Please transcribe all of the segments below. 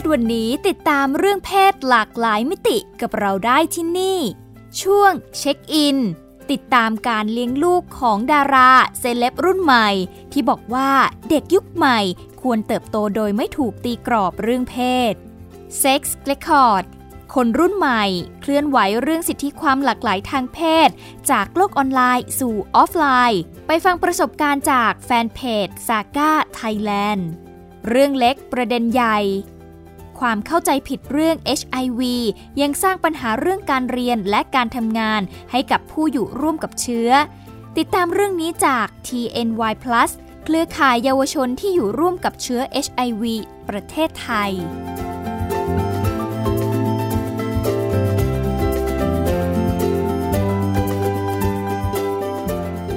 ศวันนี้ติดตามเรื่องเพศหลากหลายมิติกับเราได้ที่นี่ ช่วงเช็คอิน ติดตามการเลี้ยงลูกของดาราเซเลบรุ่นใหม่ ที่บอกว่าเด็กยุคใหม่ควรเติบโตโดยไม่ถูกตีกรอบเรื่องเพศ Sex Record คนรุ่นใหม่เคลื่อนไหวเรื่องสิทธิความหลากหลายทางเพศ จากโลกออนไลน์สู่ออฟไลน์ ไปฟังประสบการณ์จากแฟนเพจ Saga Thailand เรื่องเล็กประเด็นใหญ่ ความเข้าใจผิดเรื่อง HIV ยังสร้างปัญหาเรื่องการเรียนและการทำงานให้กับผู้อยู่ร่วมกับเชื้อ ติดตามเรื่องนี้จาก TNY Plus เครือข่ายเยาวชนที่อยู่ร่วมกับเชื้อ HIV ประเทศไทย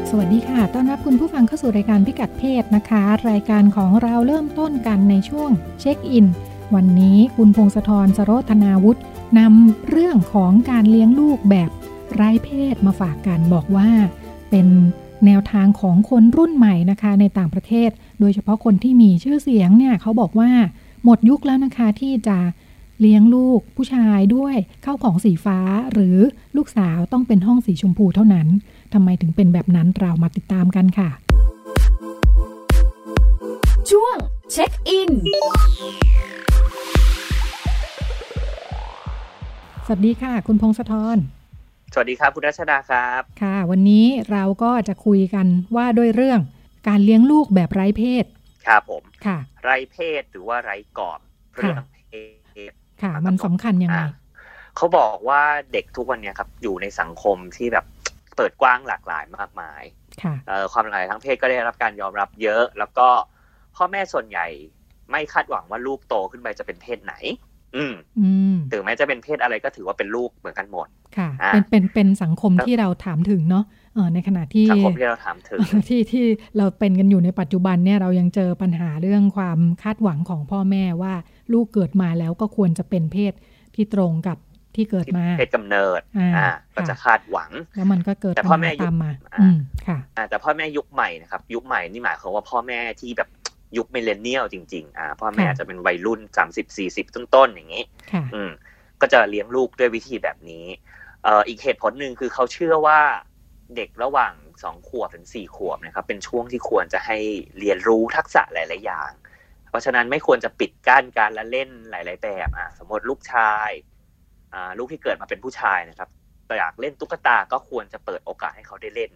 สวัสดีค่ะ ต้อนรับคุณผู้ฟังเข้าสู่รายการพิกัดเพศนะคะ รายการของเราเริ่มต้นกันในช่วงเช็คอิน วันนี้คุณพงศธรสโรธนาวุฒินำเรื่องของการเลี้ยงลูกแบบไร้เพศมาฝากกันบอกว่า เป็นแนวทางของคนรุ่นใหม่นะคะในต่างประเทศ โดยเฉพาะคนที่มีชื่อเสียงเนี่ยเขาบอกว่าหมดยุคแล้วนะคะที่จะเลี้ยงลูกผู้ชายด้วยเข้าของสีฟ้าหรือลูกสาวต้องเป็นห้องสีชมพูเท่านั้นทำไมถึงเป็นแบบนั้นเรามาติดตามกันค่ะ ช่วงเช็คอิน วัสดีค่ะ คุณพงศธรสวัสดีครับ คุณรัชดาครับ ค่ะ วันนี้เราก็จะคุยกันว่าด้วยเรื่องการเลี้ยงลูกแบบไร้เพศ ครับผม ค่ะ ไรเพศหรือว่าไรกอบเรื่องเพศ ค่ะ มันสำคัญยังไงอ่าเขาบอกว่าเด็กทุกวันเนี้ยครับ อยู่ในสังคมที่แบบเปิดกว้างหลากหลายมากมายค่ะเอ่อความหลากหลายทางเพศก็ได้รับการยอมรับเยอะ แล้วก็พ่อแม่ส่วนใหญ่ไม่คาดหวังว่าลูกโตขึ้นไปจะเป็นเพศไหน อืมอืมถึงแม้จะเป็นเพศอะไรก็ถือว่าเป็นลูกเหมือนกันหมด ค่ะอ่าเป็นเป็นเป็นสังคมที่เราถามถึงเนาะเออในขณะที่สังคมที่เราถามถึงที่ที่เราเป็นกันอยู่ในปัจจุบันเนี่ยเรายังเจอปัญหาเรื่องความคาดหวังของพ่อแม่ว่าลูกเกิดมาแล้วก็ควรจะเป็นเพศที่ตรงกับที่เกิดมาเพศกำเนิดอ่าอ่าก็ค่ะจะคาดหวัง แล้วมันก็เกิดแต่ปัญพ่อหาแม่ยุคตามมาอ่าอืมค่ะอ่าแต่พ่อแม่ยุคใหม่นะครับ ยุคใหม่นี่หมายความว่าพ่อแม่ที่แบบ ยุคมิเลเนียลจริง ๆ อ่าพ่อแม่ค่ะอาจจะเป็นวัยรุ่นสามสิบสี่สิบต้นๆอย่างนี้ค่ะอืมก็จะเลี้ยงลูกด้วยวิธีแบบนี้เอ่ออีกเหตุผลหนึ่งคือเขาเชื่อว่าเด็กระหว่างสองขวบถึงสี่ขวบนะครับ เป็นช่วงที่ควรจะให้เรียนรู้ทักษะหลาย ๆ อย่าง เพราะฉะนั้นไม่ควรจะปิดกั้นการละเล่นหลาย ๆ แบบอะสมมติลูกชายอ่าลูกที่เกิดมาเป็นผู้ชายนะครับอยากเล่นตุ๊กตาก็ควรจะเปิดโอกาสให้เขาได้เล่น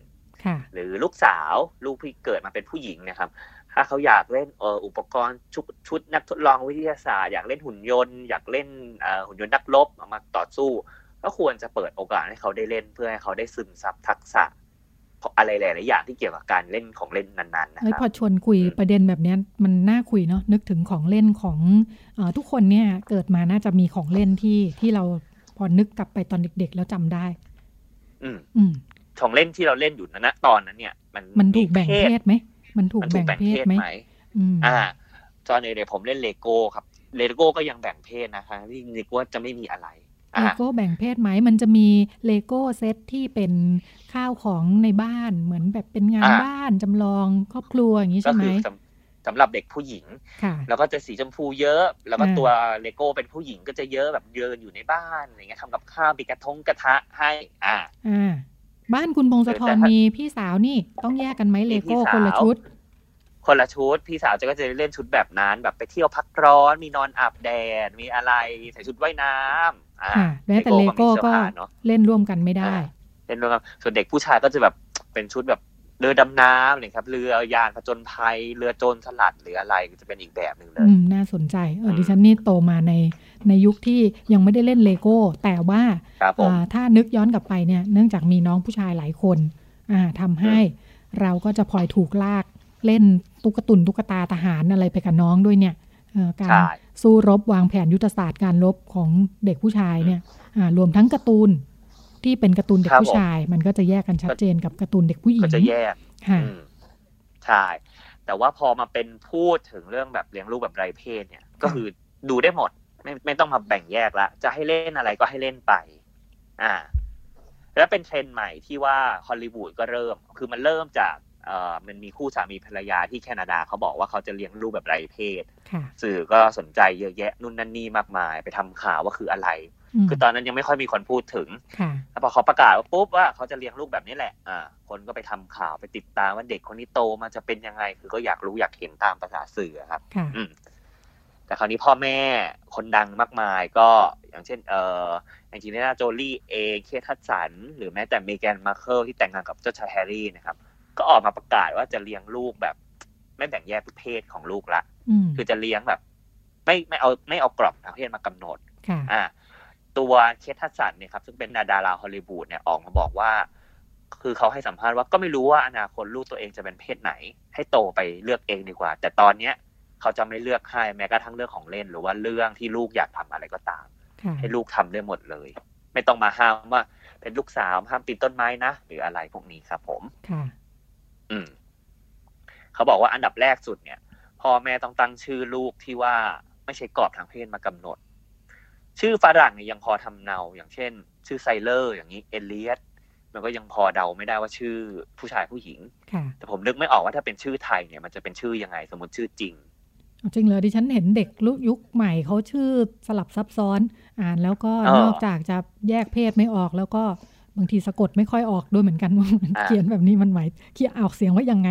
ค่ะหรือลูกสาวลูกที่เกิดมาเป็นผู้หญิงนะครับ ถ้าเขาอยากเล่นเอออุปกรณ์ชุดชุดนักทดลองวิทยาศาสตร์อยากเล่นหุ่นยนต์อยากเล่นเอ่อหุ่นยนต์นักรบเอามาต่อสู้ ก็ควรจะเปิดโอกาสให้เขาได้เล่นเพื่อให้เขาได้ซึมซับทักษะอะไรหลายๆอย่างที่เกี่ยวกับการเล่นของเล่นนั้นๆนะเอ้ยคพรัอบชวนคุยอืมประเด็นแบบเนี้ยมันน่าคุยเนาะนึกถึงของเล่นของเออทุกคนเนี่ยเกิดมาน่าจะมีของเล่นที่ที่เราพอนึกกลับไปตอนเด็ก ๆ แล้วจำได้ อืมอืมของเล่นที่เราเล่นอยู่นะณตอนนั้นเนี่ย มันมันถูกแบ่งเพศไหม มันถูกมันถูแบ่กงแบ่งเพเพศศไหมไหมอืมอ่าตอนเด็กๆผมเล่นเลโก้ครับเลโก้ก็ยังแบ่งเพศนะคะที่นึกว่าจะไม่มีอะไรอ่าเลโก้แบ่งเพศไหมมันจะมีเลโก้เซตที่เป็นข้าวของในบ้านเหมือนแบบเป็นงานอ่าบ้านจำลองครอบครัวอย่างนี้ก็ใช่ไหมคือสำสำหรับเด็กผู้หญิงค่ะแล้วก็จะสีชมพูเยอะ แล้วก็อ่าตัวเลโก้เป็นผู้หญิงก็จะเยอะแบบเดินอยู่ในบ้านอะไรเงี้ยทำกับข้าวมีกระทงกระทะให้ อ่าอ่า บ้านคุณพงศธรแต่ถ้ามีมีพี่สาวนี่ต้องแยกกันไหมเลโก้มีพี่สาวคนละชุด คนละชุด พี่สาวจะก็จะเล่นชุดแบบนั้น แบบไปเที่ยวพักร้อน มีนอนอาบแดด มีอะไรใส่ชุดว่ายน้ำอ่าค่ะแล้วแต่เลโก้ก็มีสื้อผ้าเนาะเล่นร่วมกันไม่ได้อ่าเล่นด้วยกันส่วนเด็กผู้ชายก็จะแบบเป็นชุดแบบ เรือดำน้ำอะไรครับเรือยานผจญภัย เรือโจรสลัดหรืออะไรจะเป็นอีกแบบหนึ่งอืมเลยน่าสนใจเอออืมดิฉันนี่โตมาในในยุคที่ยังไม่ได้เล่นเลโก้ แต่ว่าครับผมอ่าถ้านึกย้อนกลับไปเนี่ยเนื่องจากมีน้องผู้ชายหลายคนอ่าทำให้เราก็จะพลอยถูกลากเล่นตุ๊กตุนตุ๊กตาทหารอะไรไปกับน้องด้วยเนี่ยการสู้รบวางแผนยุทธศาสตร์การรบของเด็กผู้ชายเนี่ยรวมทั้งการ์ตูน ที่เป็นการ์ตูนเด็กผู้ชาย มันก็จะแยกกันชัดเจนกับการ์ตูนเด็กผู้หญิงก็จะแยกใช่แต่ว่าพอมาเป็นพูดถึงเรื่องแบบเลี้ยงลูกแบบไรเพศเนี่ย ก็คือดูได้หมด ไม่ไม่ต้องมาแบ่งแยกละจะให้เล่นอะไรก็ให้เล่นไป อ่า แล้วเป็นเทรนด์ใหม่ที่ว่าฮอลลีวูดก็เริ่ม คือมันเริ่มจาก เอ่อมันมีคู่สามีภรรยาที่แคนาดาเขาบอกว่าเขาจะเลี้ยงลูกแบบไรเพศ สื่อก็สนใจเยอะแยะนู่นนั่นนี่มากมาย ไปทำข่าวว่าคืออะไร คือตอนนั้นยังไม่ค่อยมีคนพูดถึงแล้วพอเขาประกาศว่าปุ๊บว่าเขาจะเลี้ยงลูกแบบนี้แหละอ่าคนก็ไปทำข่าวไปติดตามว่าเด็กคนนี้โตมาจะเป็นยังไง คือก็อยากรู้อยากเห็นตามภาษาสื่อครับอืมแต่คราวนี้พ่อแม่คนดังมากมายก็อย่างเช่น เอ่ออย่างแองเจลิน่าโจลี่เองเคท ฮัดสัน หรือแม้แต่เมแกนมาเคิลที่แต่งงานกับเจ้าชายแฮร์รี่นะครับ ก็ออกมาประกาศว่าจะเลี้ยงลูกแบบ ไม่แบ่งแยกเพศของลูกละคือจะเลี้ยงแบบ ไม่ไม่เอาไม่เอากรอบทางเพศมากำหนดอ่า ตัวเคท ฮัดสันเนี่ยครับ ซึ่งเป็นดาราฮอลลีวูดเนี่ยออกมาบอกว่า คือเขาให้สัมภาษณ์ว่าก็ไม่รู้ว่าอนาคตลูกตัวเองจะเป็นเพศไหน ให้โตไปเลือกเองดีกว่า แต่ตอนเนี้ยเขาจะไม่เลือกให้แม้กระทั่งเรื่องของเล่น หรือว่าเรื่องที่ลูกอยากทำอะไรก็ตาม ให้ลูกทำได้หมดเลย ไม่ต้องมาห้ามว่าเป็นลูกสาวห้ามปีนต้นไม้นะ หรืออะไรพวกนี้ครับผมค่ะ อืมเขาบอกว่าอันดับแรกสุดเนี่ยพ่อแม่ต้องตั้งชื่อลูกที่ว่าไม่ใช่กรอบทางเพศมากำหนด ชื่อฝรั่งเนี่ยยังพอทำเนา อย่างเช่น ชื่อไซเลอร์ อย่างนี้เอเลียสมันก็ยังพอเดาไม่ได้ว่าชื่อผู้ชายผู้หญิง แต่ผมนึกไม่ออกว่าถ้าเป็นชื่อไทยเนี่ย มันจะเป็นชื่อยังไง สมมติชื่อจริงจริงเลยดิฉันเห็นเด็กยุคใหม่เขาชื่อสลับซับซ้อน อ่านแล้วก็นอกจากจะแยกเพศไม่ออกแล้วก็ บางทีสะกดไม่ค่อยออกด้วยเหมือนกันว่าเขียนแบบนี้มันหมายเขียนออกเสียงว่ายังไง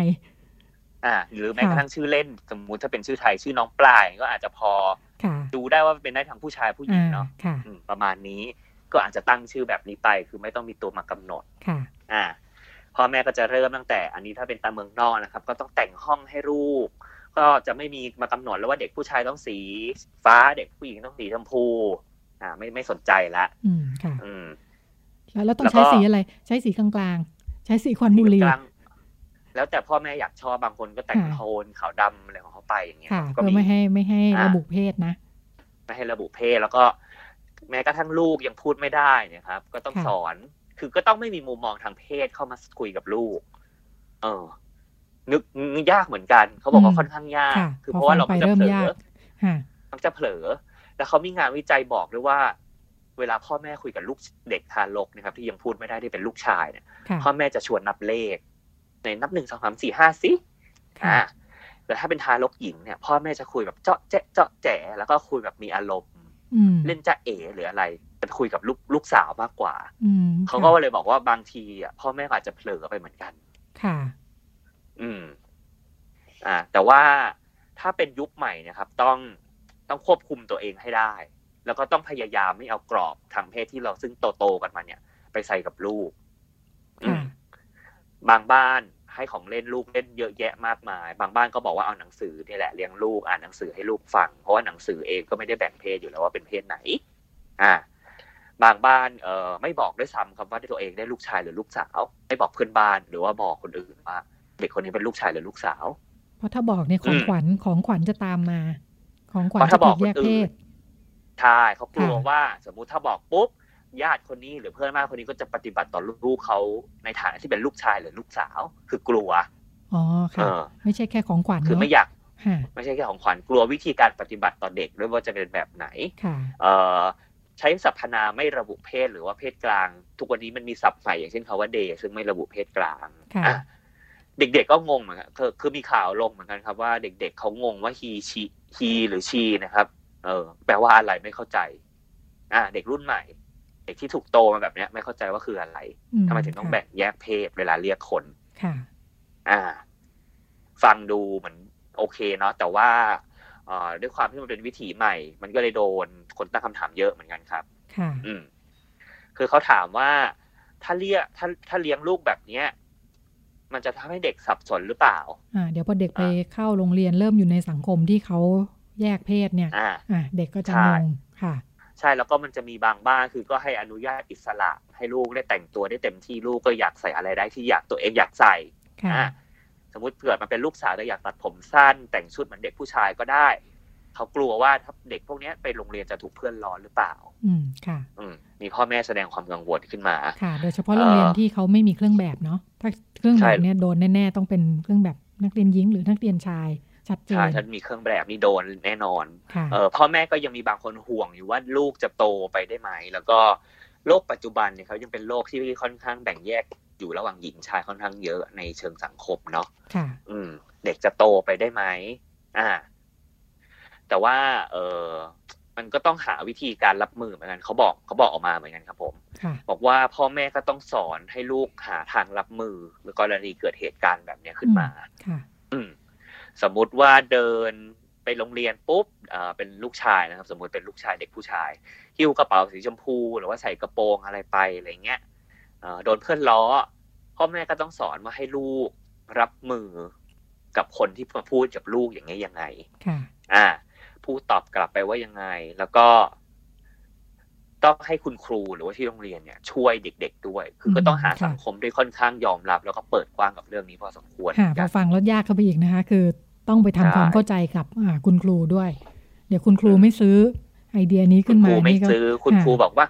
อ่า หรือแม้กระทั่งชื่อเล่นสมมุติถ้าเป็นชื่อไทยชื่อน้องปลายก็อาจจะพอดูได้ว่าเป็นได้ทั้งผู้ชายผู้หญิงเนาะประมาณนี้ก็อาจจะตั้งชื่อแบบนี้ไป คือไม่ต้องมีตัวมากำหนดค่ะ อ่าพ่อแม่ก็จะเริ่มตั้งแต่ อันนี้ถ้าเป็นตามเมืองนอกนะครับ ก็ต้องแต่งห้องให้ลูกก็จะไม่มีมากำหนดแล้วว่าเด็กผู้ชายต้องสีฟ้าเด็กผู้หญิงต้องสีชมพู อ่า ไม่ไม่สนใจละอืมค่ะ อืม แล้วต้องใช้สีอะไร ใช้สีกลางๆ ใช้สีควันบุหรี่แล้วแต่พ่อแม่อยากชอบบางคนก็แต่งโทนขาวดำอะไรของเขาไปอย่างเงี้ยก็ไม่ให้ไม่ให้ระบุเพศนะ ไม่ให้ระบุเพศแล้วก็ แม้กระทั่งลูกยังพูดไม่ได้เนี่ยครับ ก็ต้องสอน คือก็ต้องไม่มีมุมมองทางเพศเข้ามาคุยกับลูก เออ นึกนึกยากเหมือนกัน เขาบอกว่าค่อนข้างยาก คือเพราะว่าเราจะเผลอมันจะเผลอ แล้วเขามีงานวิจัยบอกด้วยว่า เวลาพ่อแม่คุยกับลูกเด็กทารกนะครับ ที่ยังพูดไม่ได้ที่เป็นลูกชายเนี่ย พ่อแม่จะชวนนับเลข ในนับหนึ่งสองสามสี่ห้าสิอ่าแต่ถ้าเป็นทารกหญิงเนี่ยพ่อแม่จะคุยแบบเจาะแจ๊เจาะแจ๋แล้วก็คุยแบบมีอารมณ์เล่นจะเอ๋หรืออะไรจะคุยกับลูกลูกสาวมากกว่าเขาก็เลยบอกว่าบางทีอะพ่อแม่อาจจะเผลอไปเหมือนกัน ค่ะ อืม อ่า แต่ว่าถ้าเป็นยุคใหม่นะครับ ต้องต้องควบคุมตัวเองให้ได้ แล้วก็ต้องพยายามไม่เอากรอบทางเพศที่เราซึ่งโตๆกันมาเนี่ย ไปใส่กับลูกบางบ้านให้ของเล่นลูกเล่นเยอะแยะมากมาย บางบ้านก็บอกว่าเอาหนังสือนี่แหละเลี้ยงลูกอ่านหนังสือให้ลูกฟัง เพราะว่าหนังสือเองก็ไม่ได้แบ่งเพศอยู่แล้วว่าเป็นเพศไหน อ่า บางบ้านเอ่อไม่บอกด้วยซ้ำครับว่าตัวเองได้ลูกชายหรือลูกสาว ไม่บอกเพื่อนบ้านหรือว่าบอกคนอื่นว่าเด็กคนนี้เป็นลูกชายหรือลูกสาว เพราะถ้าบอกเนี่ยของขวัญของขวัญจะตามมา ของขวัญจะถูกแยกเพศ ใช่เขากลัวว่าสมมุติถ้าบอกปุ๊บญาติคนนี้หรือเพื่อนบ้านคนนี้ก็จะปฏิบัติต่อลูกเขาในฐานะที่เป็นลูกชายหรือลูกสาว คือกลัวอ๋อค่ะไม่ใช่แค่ของขวัญคือไม่อยากไม่ใช่แค่ของขวัญกลัววิธีการปฏิบัติต่อเด็กด้วยว่าจะเป็นแบบไหนเออใช้สรรพนามไม่ระบุเพศหรือว่าเพศกลาง ทุกวันนี้มันมีศัพท์ใหม่อย่างเช่นคาว่าเดย์ซึ่งไม่ระบุเพศกลางเด็กๆก็งงเหมือนกันคือคือมีข่าวลงเหมือนกันครับว่าเด็กๆเขางงว่าฮีชีฮีหรือชีนะครับ เออ แปลว่าอะไรไม่เข้าใจ อ่า เด็กรุ่นใหม่ เด็กที่ถูกโตมาแบบเนี้ย ไม่เข้าใจว่าคืออะไรทำไมถึงต้องแบ่งแยกเพศเวลาเรียกคนค่ะ อ่า ฟังดูเหมือนโอเคเนาะแต่ว่าอด้วยความที่มันเป็นวิถีใหม่ มันก็เลยโดนคนตั้งคำถามเยอะเหมือนกันครับ ค่ะ อืม คือเขาถามว่าถ้าเรียกถ้าถ้าเลี้ยงลูกแบบเนี้ย มันจะทำให้เด็กสับสนหรือเปล่า อ่า เดี๋ยวพอเด็กไปเข้าโรงเรียนเริ่มอยู่ในสังคมที่เขา แยกเพศเนี่ยอ่าเด็กก็จะงงค่ะ ใช่แล้วก็มันจะมีบางบ้านคือก็ให้อนุญาตอิสระให้ลูกได้แต่งตัวได้เต็มที่ลูกก็อยากใส่อะไรได้ที่อยากตัวเองอยากใส่อ่าสมมติเกิดมาเป็นลูกสาวแต่อยากตัดผมสั้น แต่งชุดเหมือนเด็กผู้ชายก็ได้เขากลัวว่าถ้าเด็กพวกนี้ไปโรงเรียนจะถูกเพื่อนล้อหรือเปล่า อืมค่ะ อืมมีพ่อแม่แสดงความกังวลขึ้นมาค่ะ โดยเฉพาะโรงเรียนเอ่อที่เขาไม่มีเครื่องแบบเนาะถ้าเครื่องแบบใช่เนี่ยโดนแน่ๆต้องเป็นเครื่องแบบนักเรียนหญิงหรือนักเรียนชาย ชัดเจใช่นถ้ามีเครื่องแบบนี่โดนแน่นอนค่ะเออพ่อแม่ก็ยังมีบางคนห่วงอยู่ว่าลูกจะโตไปได้ไหม แล้วก็โลกปัจจุบันเนี่ยเขายังเป็นโลกที่ค่อนข้างแบ่งแยกอยู่ระหว่างหญิงชายค่อนข้างเยอะในเชิงสังคมเนาะค่ะ อืม เด็กจะโตไปได้ไหมอ่า แต่ว่า เออมันก็ต้องหาวิธีการรับมือเหมือนกันเขาบอกเขาบอกออกมาเหมือนกันครับผมค่ะบอกว่าพ่อแม่ก็ต้องสอนให้ลูกหาทางรับมือเมื่อกรณีเกิดเหตุการณ์แบบเนี้ยขึ้นมาค่ะอืม สมมุติว่าเดินไปโรงเรียนปุ๊บเอ่อเป็นลูกชายนะครับ สมมุติเป็นลูกชายเด็กผู้ชายหิ้วกระเป๋าสีชมพู หรือว่าใส่กระโปรงอะไรไปอะไรเงี้ยเอ่อโดนเพื่อนล้อ พ่อแม่ก็ต้องสอนว่าให้ลูกรับมือกับคนที่มาพูดกับลูกอย่างเงี้ยยังไงค่ะอ่าพูดตอบกลับไปว่ายังไง แล้วก็ ต้องให้คุณครูหรือว่าที่โรงเรียนเนี่ย ช่วยเด็ก ๆด้วย คือก็ต้องหาอืมค่ะสังคมที่ค่อนข้างยอมรับ แล้วก็เปิดกว้างกับเรื่องนี้พอสมควรค่ะเหมือนพกัอนฟังแล้วยากเข้าไปอีกนะคะ คือ ต้องไปทำใช่ความเข้าใจกับอ่าคุณครูด้วย เดี๋ยวคุณครูไม่ซื้อไอเดียนี้คุขึ้นณคมารูไม่นี่ก็ซื้อคุณค่ะครูบอกว่า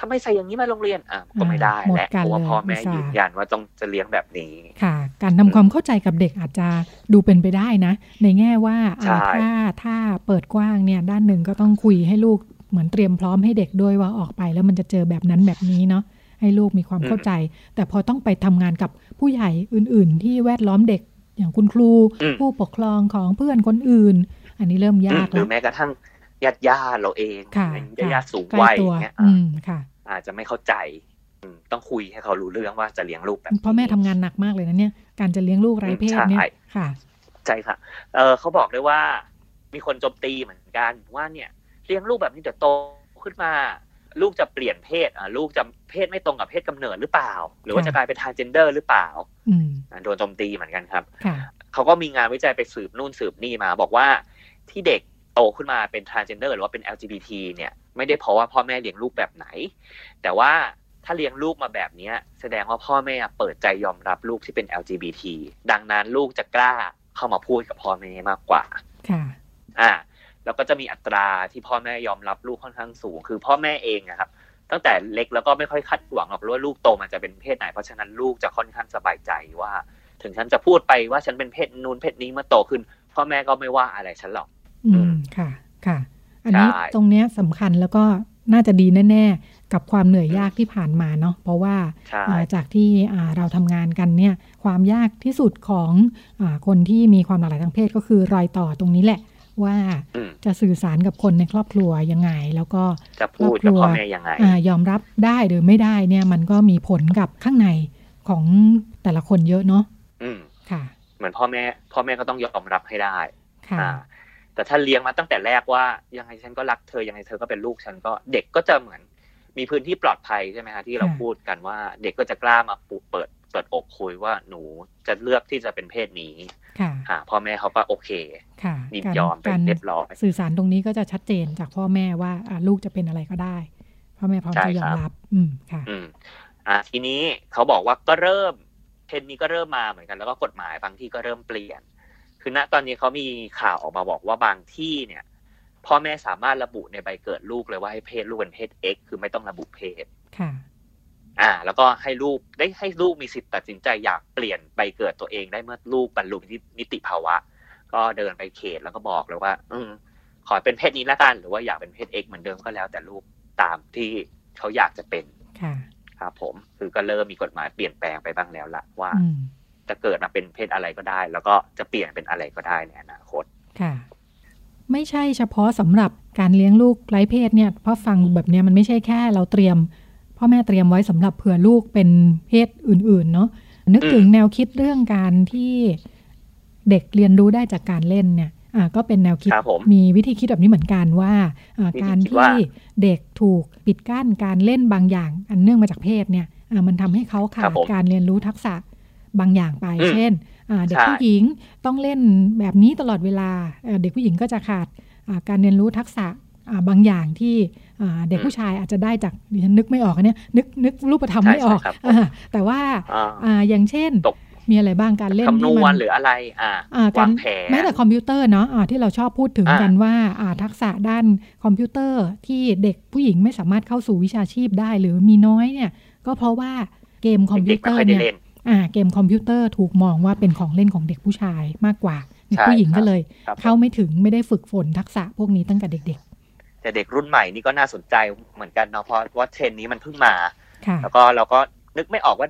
ทำไมใส่อย่างนี้มาโรงเรียนอะก็ไม่ได้หมดแหละกันเพราะว่าเลยพ่อแม่อุตส่าห์ยืนยันว่าต้องจะเลี้ยงแบบนี้ค่ะ การทำความเข้าใจกับเด็กอาจจะดูเป็นไปได้นะ ในแง่ว่าอ่าใช่ถ้าถ้าเปิดกว้างเนี่ยด้านหนึ่งก็ต้องคุยให้ลูกเหมือนเตรียมพร้อมให้เด็กด้วยว่าออกไปแล้วมันจะเจอแบบนั้นแบบนี้เนาะให้ลูกมีความเข้าใจ แต่พอต้องไปทำงานกับผู้ใหญ่อื่น ๆ ที่แวดล้อมเด็ก อย่างคุณครูอืมผู้ปกครองของเพื่อนคนอื่น อันนี้เริ่มยากหรืแล้อวแม้กระทั่งญาติญาติๆเราเองค่ะญาติญาติๆสูงใกล้วัยตัอวย่างเงี้ยอือะมค่ะอาจจะไม่เข้าใจอืมต้องคุยให้เขารู้เรื่องว่าจะเลี้ยงลูกแบบนี้พ่อแม่ทำงานหนักมากเลยนะเนี่ยการจะเลี้ยงลูกไร้เพศเนี่ยใช่ค่ะใช่ค่ะเออเขาบอกด้วยว่า มีคนโจมตีเหมือนกันว่าเนี่ยเลี้ยงลูกแบบนี้เดี๋ยวโตขึ้นมา ลูกจะเปลี่ยนเพศอะลูกจะเพศไม่ตรงกับเพศกำเนิดหรือเปล่า หรือว่าค่ะจะกลายเป็นทางเจนเดอร์หรือเปล่าอืมอะโดนโจมตีเหมือนกันครับค่ะเขาก็มีงานวิจัยไปสืบนู่นสืบนี่มา บอกว่าที่เด็กโตขึ้นมาเป็น transgender หรือว่าเป็น LGBT เนี่ย ไม่ได้เพราะว่าพ่อแม่เลี้ยงลูกแบบไหน แต่ว่าถ้าเลี้ยงลูกมาแบบเนี้ยแสดงว่าพ่อแม่เปิดใจยอมรับลูกที่เป็น LGBT ดังนั้นลูกจะกล้าเข้ามาพูดกับพ่อแม่มากกว่า ค่ะ อ่า แล้วก็จะมีอัตราที่พ่อแม่ยอมรับลูกค่อนข้างสูง คือพ่อแม่เองอะครับ ตั้งแต่เล็กแล้วก็ไม่ค่อยคาดหวังหรอกว่าลูกโตมาจะเป็นเพศไหน เพราะฉะนั้นลูกจะค่อนข้างสบายใจว่า ถึงฉันจะพูดไปว่าฉันเป็นเพศนู้นเพศนี้เมื่อโตขึ้น พ่อแม่ก็ไม่ว่าอะไรฉันหรอก อือืมมค่ะ ค่ะ อันนี้ใช่ตรงเนี้ยสำคัญแล้วก็น่าจะดีแน่ ๆ กับความเหนื่อยยากที่ผ่านมาเนาะเพราะว่าใช่อ่าจากที่อ่าเราทำงานกันเนี่ยความยากที่สุดของอาคนที่มีความหลากหลายทางเพศก็คือรอยต่อตรงนี้แหละ ว่าอืมจะสื่อสารกับคนในครอบครัวยังไง แล้วก็จะพูดกับพ่อแม่ยังไงอายอมรับได้หรือไม่ได้เนี่ยมันก็มีผลกับข้างในของแต่ละคนเยอะเนาะอืมค่ะ เหมือนพ่อแม่ พ่อแม่ก็ต้องยอมรับให้ได้ค่ะอ่าแต่ถ้าเลี้ยงมาตั้งแต่แรกว่ายังไงฉันก็รักเธอยังไงเธอก็เป็นลูกฉันก็เด็กก็จะเหมือนมีพื้นที่ปลอดภัยใช่ไหมฮะที่เราค่ะพูดกันว่า เด็กก็จะกล้ามาปูเปิด เปิดอกคุยว่าหนูจะเลือกที่จะเป็นเพศนี้ค่ะอ่าพ่อแม่เขาก็โอเคค่ะยินการยอมไปการเรียบร้อยสื่อสารตรงนี้ก็จะชัดเจนจากพ่อแม่ว่าอ่าลูกจะเป็นอะไรก็ได้ พ่อแม่พร้อมใช่จะยอคมรับรับ อืมค่ะ อืมอ่าทีนี้เขาบอกว่าก็เริ่มเทรนด์นี้ก็เริ่มมาเหมือนกัน แล้วก็กฎหมายบางที่ก็เริ่มเปลี่ยน คือณตอนนี้เขามีข่าวออกมาบอกว่าบางที่เนี่ย พ่อแม่สามารถระบุในใบเกิดลูกเลยว่าให้เพศลูกเป็นเพศ X คือไม่ต้องระบุเพศค่ะ อ่า แล้วก็ให้ลูกได้ให้ลูกมีสิทธิ์ตัดสินใจอยากเปลี่ยนใบเกิดตัวเองได้เมื่อลูกบรรลุนิติภาวะ ก็เดินไปเขตแล้วก็บอกเลยว่า อืมขอเป็นเพศนี้ละกันหรือว่าอยากเป็นเพศ X เหมือนเดิมก็แล้ว แต่ลูกตามที่เขาอยากจะเป็นค่ะครับผมคือก็เริ่มมีกฎหมายเปลี่ยนแปลงไปบ้างแล้วละว่าอืมจะเกิดมาเป็นเพศอะไรก็ได้ แล้วก็จะเปลี่ยนเป็นอะไรก็ได้ในอนาคตค่ะ ไม่ใช่เฉพาะสำหรับการเลี้ยงลูกไร้เพศเนี่ยเพราะฟังแบบเนี้ยมันไม่ใช่แค่เราเตรียม พ่อแม่เตรียมไว้สำหรับเผื่อลูกเป็นเพศอื่นๆเนาะนึกอืมถึงแนวคิดเรื่องการที่เด็กเรียนรู้ได้จากการเล่นเนี่ยอ่าก็เป็นแนวคิดครับผมมีวิธีคิดแบบนี้เหมือนกันว่าอ่าวิธีการคิดว่าที่เด็กถูกปิดกั้นการเล่นบางอย่าง อันเนื่องมาจากเพศเนี่ยอ่ามันทำให้เขาขาครัดบผมการเรียนรู้ทักษะบางอย่างไปอืมเช่นอ่าเด็กใช่ผู้หญิงต้องเล่นแบบนี้ตลอดเวลาเอ่อเด็กผู้หญิงก็จะขาดอ่าการเรียนรู้ทักษะอ่า บางอย่างที่อ่าเด็กผู้ชายอาจจะได้จากดิฉันนึกไม่ออกอันเนี่ยนึกนึกรูปธรรมใช่ไม่ออกใช่ครับอ่าแต่ว่าอ่าอ่าอย่างเช่นตกมีอะไรบ้างการเล่นคำนที่วมัณหรืออะไรอ่าอ่าการวางแผนแม้แต่คอมพิวเตอร์เนาะอ่าที่เราชอบพูดถึงอ่ากันว่าอ่าทักษะด้านคอมพิวเตอร์ที่เด็กผู้หญิงไม่สามารถเข้าสู่วิชาชีพได้หรือมีน้อยเนี่ย ก็เพราะว่าเกมคอมพิเด็วกๆเตไม่อค่อร์ยได้เนี่ยเล่นอ่าเกมคอมพิวเตอร์ถูกมองว่าเป็นของเล่นของเด็กผู้ชายมากกว่าเด็กใช่ผู้หญิงครับก็เลยครับเข้าไม่ถึงไม่ได้ฝึกฝนทักษะพวกนี้ตั้งแต่เด็ก แต่เด็กรุ่นใหม่นี่ก็น่าสนใจเหมือนกันเนาะเพราะว่าเทรนด์นี้มันเพิ่งมาๆค่ะแล้วก็เราก็นึกไม่ออกว่า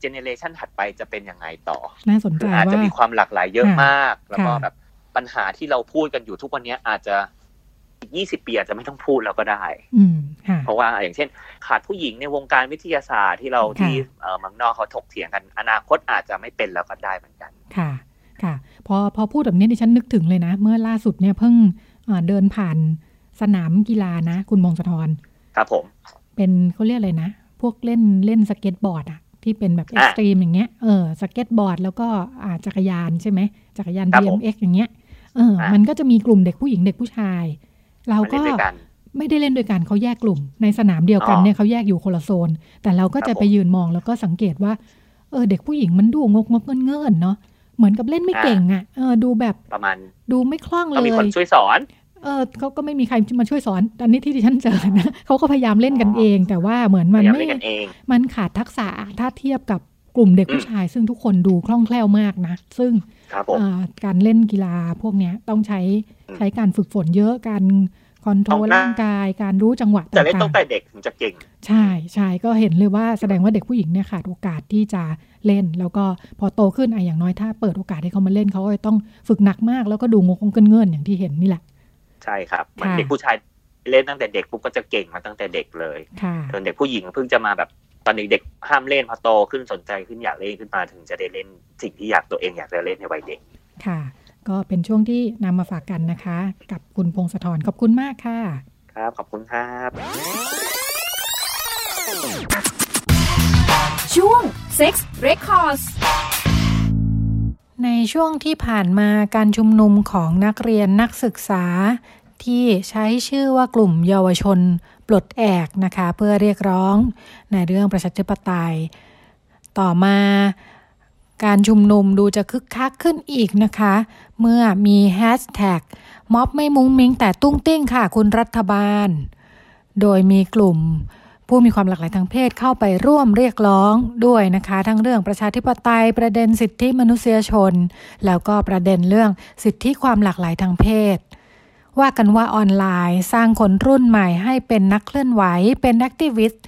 เจเนเรชันถัดไปจะเป็นยังไงต่อ น่าสนใจคืออาจจะว่ามีความหลากหลายเยอะค่ะมาก แล้วก็ค่ะแบบปัญหาที่เราพูดกันอยู่ทุกวันนี้อาจจะอีก20ปีอาจจะไม่ต้องพูดแล้วก็ได้ อืมค่ะเพราะว่าอย่างเช่น ขาดผู้หญิงในวงการวิทยาศาสตร์ที่เราค่ะที่เอ่อเมังนอกเขาถกเถียงกัน อนาคตอาจจะไม่เป็นแล้วก็ได้เหมือนกันค่ะค่ะ พอพอพูดแบบนี้ดิฉันนึกถึงเลยนะ เมื่อล่าสุดเนี่ยเพิ่งเอ่อเดินผ่าน สนามกีฬานะ คุณพงศธรครับผม เป็นเขาเรียกอะไรนะ พวกเล่นเล่นสเก็ตบอร์ดอะที่เป็นแบบอะ extreme อย่างเงี้ยเออสเก็ตบอร์ดแล้วก็อ่าจักรยานใช่ไหมจักรยานครับผม BMX อย่างเงี้ยเอออะมันก็จะมีกลุ่มเด็กผู้หญิงเด็กผู้ชาย เรามาเล่นด้วยกันก็ไม่ได้เล่นด้วยกันเขาแยกกลุ่ม ในสนามเดียวกันอ๋อเนี่ยเขาแยกอยู่คนละโซน แต่เราก็จะครับผมไปยืนมองแล้วก็สังเกตว่าเออเด็กผู้หญิงมันดูงกงกเงินเงินๆเนาะเหมือนกับเล่นไม่เก่งอะเออดูแบบประมาณดูไม่คล่องเลต้องมีคนยช่วยสอน เออเขาก็ไม่มีใครมาช่วยสอน อันนี้ที่ดิฉันเจอนะเขาก็พยายามเล่นกันเอง แต่ว่าเหมือนพมันยายามไม่เล่นกันเองมันขาดทักษะถ้าเทียบกับกลุ่มเด็กอืมผู้ชาย ซึ่งทุกคนดูคล่องแคล่วมากนะ ซึ่งครับผมเอ่อการเล่นกีฬาพวกเนี้ยต้องใช้อืมใช้การฝึกฝนเยอะการคอนโทรลต้องน่าร่างกายการรู้จังหวะจะเล่นต่าตั้งงแต่เด็กถึงจะเก่งๆใช่ใช่ก็เห็นเลยว่าแสดงว่าเด็กผู้หญิงเนี่ยขาดโอกาสที่จะเล่น แล้วก็พอโตขึ้นอะอย่างน้อยถ้าเปิดโอกาสให้เขามาเล่นเขาก็จะต้องฝึกหนักมาก แล้วก็ดูงงงเงินๆอย่างที่เห็นนี่แหละ ใช่ครับเหมันค่ะเด็กผู้ชายเล่นตั้งแต่เด็กปุ๊บก็จะเก่งมาตั้งแต่เด็กเลยค่ะส่วนเด็กผู้หญิงเพิ่งจะมาแบบตอนเด็กๆห้ามเล่นพอโตขึ้นสนใจขึ้นอยากเล่นขึ้นมาถึงจะได้เล่นสิ่งที่อยากตัวเองอยากจะเล่นในวัยเด็ก ค่ะ ก็เป็นช่วงที่นำมาฝากกันนะคะ กับคุณพงศธรขอบคุณมากค่ะ ครับขอบคุณครับ ช่วง Sex Records ในช่วงที่ผ่านมาการชุมนุมของนักเรียนนักศึกษา ที่ใช้ชื่อว่ากลุ่มเยาวชนปลดแอกนะคะ เพื่อเรียกร้องในเรื่องประชาธิปไตย ต่อมาการชุมนุมดูจะคึกคักขึ้นอีกนะคะ เมื่อมีแฮชแท็กม็อบไม่มุ้งมิ้งแต่ตุ้งติ้งค่ะคุณรัฐบาล โดยมีกลุ่มผู้มีความหลากหลายทางเพศเข้าไปร่วมเรียกร้องด้วยนะคะ ทั้งเรื่องประชาธิปไตยประเด็นสิทธิมนุษยชน แล้วก็ประเด็นเรื่องสิทธิความหลากหลายทางเพศ ว่ากันว่าออนไลน์สร้างคนรุ่นใหม่ให้เป็นนักเคลื่อนไหว เป็นแอคทิวิสต์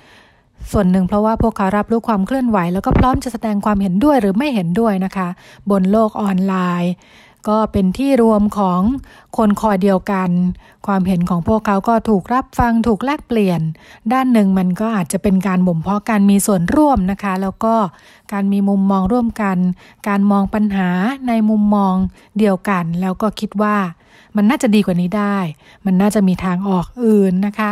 ส่วนหนึ่งเพราะว่าพวกเขารับรู้ความเคลื่อนไหว แล้วก็พร้อมจะแสดงความเห็นด้วยหรือไม่เห็นด้วยนะคะ บนโลกออนไลน์ ก็เป็นที่รวมของคนคอยเดียวกัน ความเห็นของพวกเขาก็ถูกรับฟังถูกแลกเปลี่ยน ด้านหนึ่งมันก็อาจจะเป็นการบ่มเพาะการมีส่วนร่วมนะคะ แล้วก็การมีมุมมองร่วมกัน การมองปัญหาในมุมมองเดียวกัน แล้วก็คิดว่ามันน่าจะดีกว่านี้ได้ มันน่าจะมีทางออกอื่นนะคะ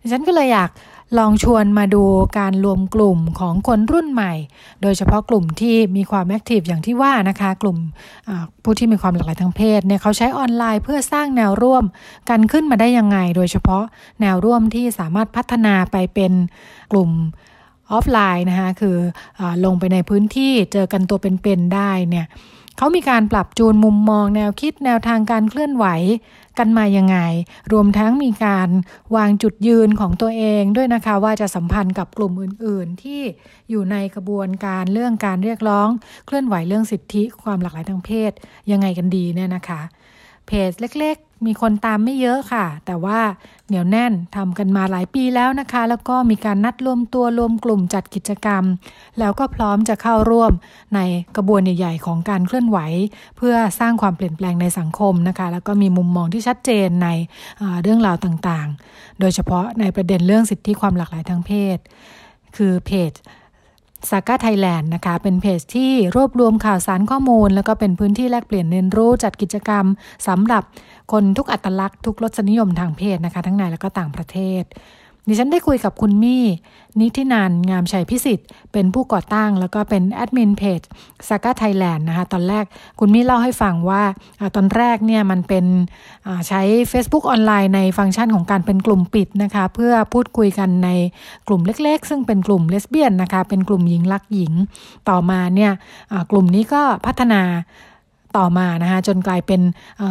ดิฉันก็เลยอยาก ลองชวนมาดูการรวมกลุ่มของคนรุ่นใหม่ โดยเฉพาะกลุ่มที่มีความแอคทีฟอย่างที่ว่านะคะ กลุ่มผู้ที่มีความหลากหลายทางเพศเนี่ยเขาใช้ออนไลน์เพื่อสร้างแนวร่วมกันขึ้นมาได้ยังไง โดยเฉพาะแนวร่วมที่สามารถพัฒนาไปเป็นกลุ่มออฟไลน์นะคะคืออลงไปในพื้นที่เจอกันตัวเป็นๆได้เนี่ยเขามีการปรับจูนมุมมองแนวคิดแนวทางการเคลื่อนไหว กันมายังไง รวมทั้งมีการวางจุดยืนของตัวเองด้วยนะคะว่าจะสัมพันธ์กับกลุ่มอื่น ๆ ที่อยู่ในกระบวนการเรื่องการเรียกร้อง เคลื่อนไหวเรื่องสิทธิความหลากหลายทางเพศยังไงกันดีเนี่ยนะคะ เพจเล็กๆ มีคนตามไม่เยอะค่ะ แต่ว่าเหนียวแน่นทำกันมาหลายปีแล้วนะคะ แล้วก็มีการนัดรวมตัวรวมกลุ่มจัดกิจกรรม แล้วก็พร้อมจะเข้าร่วมในกระบวนใหญ่ ๆ ของการเคลื่อนไหว เพื่อสร้างความเปลี่ยนแปลงในสังคมนะคะ แล้วก็มีมุมมองที่ชัดเจนในเรื่องราวต่างๆ โดยเฉพาะในประเด็นเรื่องสิทธิความหลากหลายทางเพศ คือเพจ สาก a ไทยแลนด์นะคะ เป็นเพจที่รวบรวมข่าวสารข้อมูล แล้วก็เป็นพื้นที่แลกเปลี่ยนเรียนรู้จัดกิจกรรมสำหรับคนทุกอัตลักษณ์ทุกรสนิยมทางเพศนะคะ ทั้งในและก็ต่างประเทศ ดิฉันได้คุยกับคุณมี่ นิธินันงามชัยพิสิทธิ์ เป็นผู้ก่อตั้งแล้วก็เป็นแอดมินเพจซาก้าไทยแลนด์นะคะ ตอนแรกคุณมี่เล่าให้ฟังว่าตอนแรกเนี่ยมันเป็นใช้ Facebook ออนไลน์ในฟังก์ชันของการเป็นกลุ่มปิดนะคะ เพื่อพูดคุยกันในกลุ่มเล็ก ๆ ซึ่งเป็นกลุ่มเลสเบี้ยนนะคะ เป็นกลุ่มหญิงรักหญิง ต่อมาเนี่ยกลุ่มนี้ก็พัฒนา ต่อมานะคะจนกลายเป็น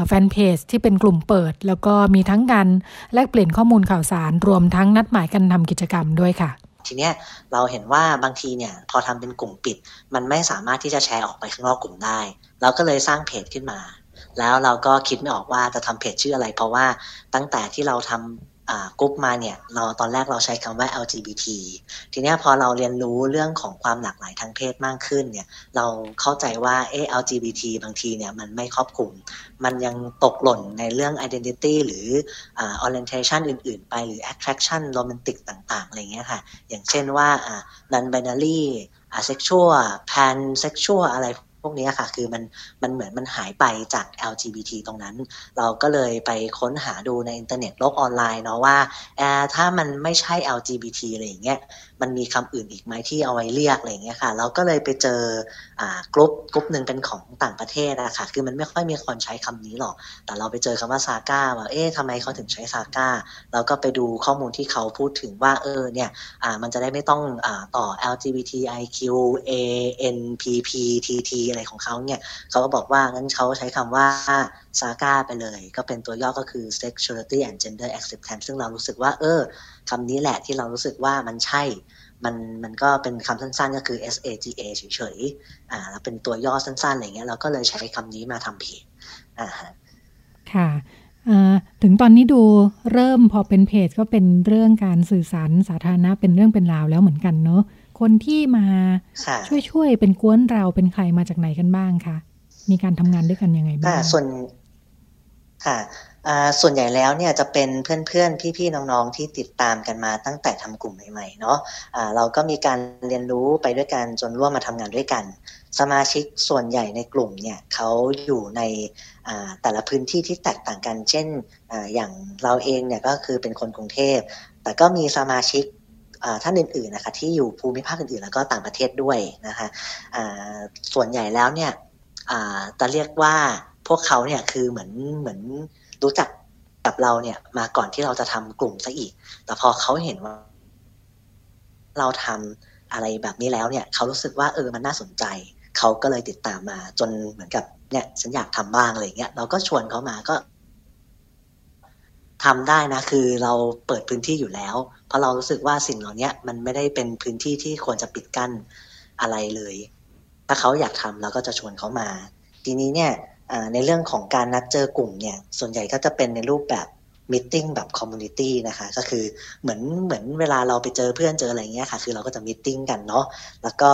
แฟนเพจที่เป็นกลุ่มเปิด แล้วก็มีทั้งการแลกเปลี่ยนข้อมูลข่าวสาร รวมทั้งนัดหมายกันทำกิจกรรมด้วยค่ะทีเนี้ยเราเห็นว่าบางทีเนี่ยพอทำเป็นกลุ่มปิด มันไม่สามารถที่จะแชร์ออกไปข้างนอกกลุ่มได้ เราก็เลยสร้างเพจขึ้นมา แล้วเราก็คิดไม่ออกว่าจะทำเพจชื่ออะไร เพราะว่าตั้งแต่ที่เราทำ กรุ๊ปมาเนี่ยเราตอนแรกเราใช้คำว่า LGBT ทีนี้พอเราเรียนรู้เรื่องของความหลากหลายทางเพศมากขึ้นเนี่ยเราเข้าใจว่าเอ LGBT บางทีเนี่ยมันไม่ครอบคลุม มันยังตกหล่นในเรื่อง identity หรือ orientation อื่น ๆ ไปหรือ attraction romantic ต่าง ๆ อะไรเงี้ยค่ะ อย่างเช่นว่า non binary asexual pansexual อะไร วกนี้ค่ะ คือมันมันเหมือนมันหายไปจาก LGBT ตรงนั้น เราก็เลยไปค้นหาดูในอินเทอร์เน็ตโลกออนไลน์เนาะว่าถ้ามันไม่ใช่ LGBT อะไรอย่างเงี้ยมันมีคำอื่นอีกไหมที่เอาไว้เรียกอะไรเงี้ยค่ะ เราก็เลยไปเจอกลุ่มกลุ่มหนึ่งเป็นของต่างประเทศอะค่ะ คือมันไม่ค่อยมีคนใช้คำนี้หรอก แต่เราไปเจอคำว่าซาก้าว่าเอ๊ะทำไมเขาถึงใช้ซาก้าเราก็ไปดูข้อมูลที่เขาพูดถึงว่าเออเนี่ยมันจะได้ไม่ต้องอต่อ LGBTIQ A N P P T T อะไรของเขาเนี่ยเขาก็บอกว่างั้นเขาใช้คำว่าซาก้าไปเลย ก็เป็นตัวย่อก็คือ sexuality and gender acceptance ซึ่งเรารู้สึกว่าเออคำนี้แหละที่เรารู้สึกว่ามันใช่ มันมันก็เป็นคำสั้นๆก็คือ SAGA เฉยๆ อ่า แล้วเป็นตัวย่อสั้นๆอะไรเงี้ย เราก็เลยใช้คำนี้มาทำเพจอ่าค่ะถึงตอนนี้ดูเริ่มพอเป็นเพจก็เป็นเรื่องการสื่อสารสาธารณะเป็นเรื่องเป็นราวแล้วเหมือนกันเนอะคนที่มาช่วยๆเป็นกวนเราเป็นใครมาจากไหนกันบ้างคะมีการทำงานด้วยกันยังไงบ้างส่วนค่ะ ส่วนใหญ่แล้วเนี่ยจะเป็นเพื่อนๆ พี่ๆ น้องๆ ที่ติดตามกันมาตั้งแต่ทำกลุ่มใหม่ๆ เนาะะเราก็มีการเรียนรู้ไปด้วยกันจนร่วมมาทำงานด้วยกัน สมาชิกส่วนใหญ่ในกลุ่มเนี่ยเขาอยู่ในแต่ละพื้นที่ที่แตกต่างกัน เช่นออย่างเราเองเนี่ยก็คือเป็นคนกรุงเทพ แต่ก็มีสมาชิกท่านอื่นๆ นะคะที่อยู่ภูมิภาคอื่นๆ แล้วก็ต่างประเทศด้วยนะคะส่วนใหญ่แล้วเนี่ยจะเรียกว่าพวกเขาเนี่ยคือเหมือนเหมือน รู้จักกับเราเนี่ยมาก่อนที่เราจะทำกลุ่มซะอีก แต่พอเขาเห็นว่า เราทำอะไรแบบนี้แล้วเนี่ย เขารู้สึกว่าเออมันน่าสนใจ เขาก็เลยติดตามมาจนเหมือนกับเนี่ยฉันอยากทำบ้างอะไรเงี้ยเราก็ชวนเขามาก็ทำได้นะ คือเราเปิดพื้นที่อยู่แล้ว เพราะเรารู้สึกว่าสิ่งเหล่านี้มันไม่ได้เป็นพื้นที่ที่ควรจะปิดกั้นอะไรเลย ถ้าเขาอยากทำเราก็จะชวนเขามา ทีนี้เนี่ย ในเรื่องของการนัดเจอกลุ่มเนี่ย ส่วนใหญ่ก็จะเป็นในรูปแบบมิ팅แบบคอมมูนิตี้นะคะ ก็คือเหมือนเหมือนเวลาเราไปเจอเพื่อนเจออะไรเงี้ยค่ะ คือเราก็จะมิ팅กันเนาะ แล้วก็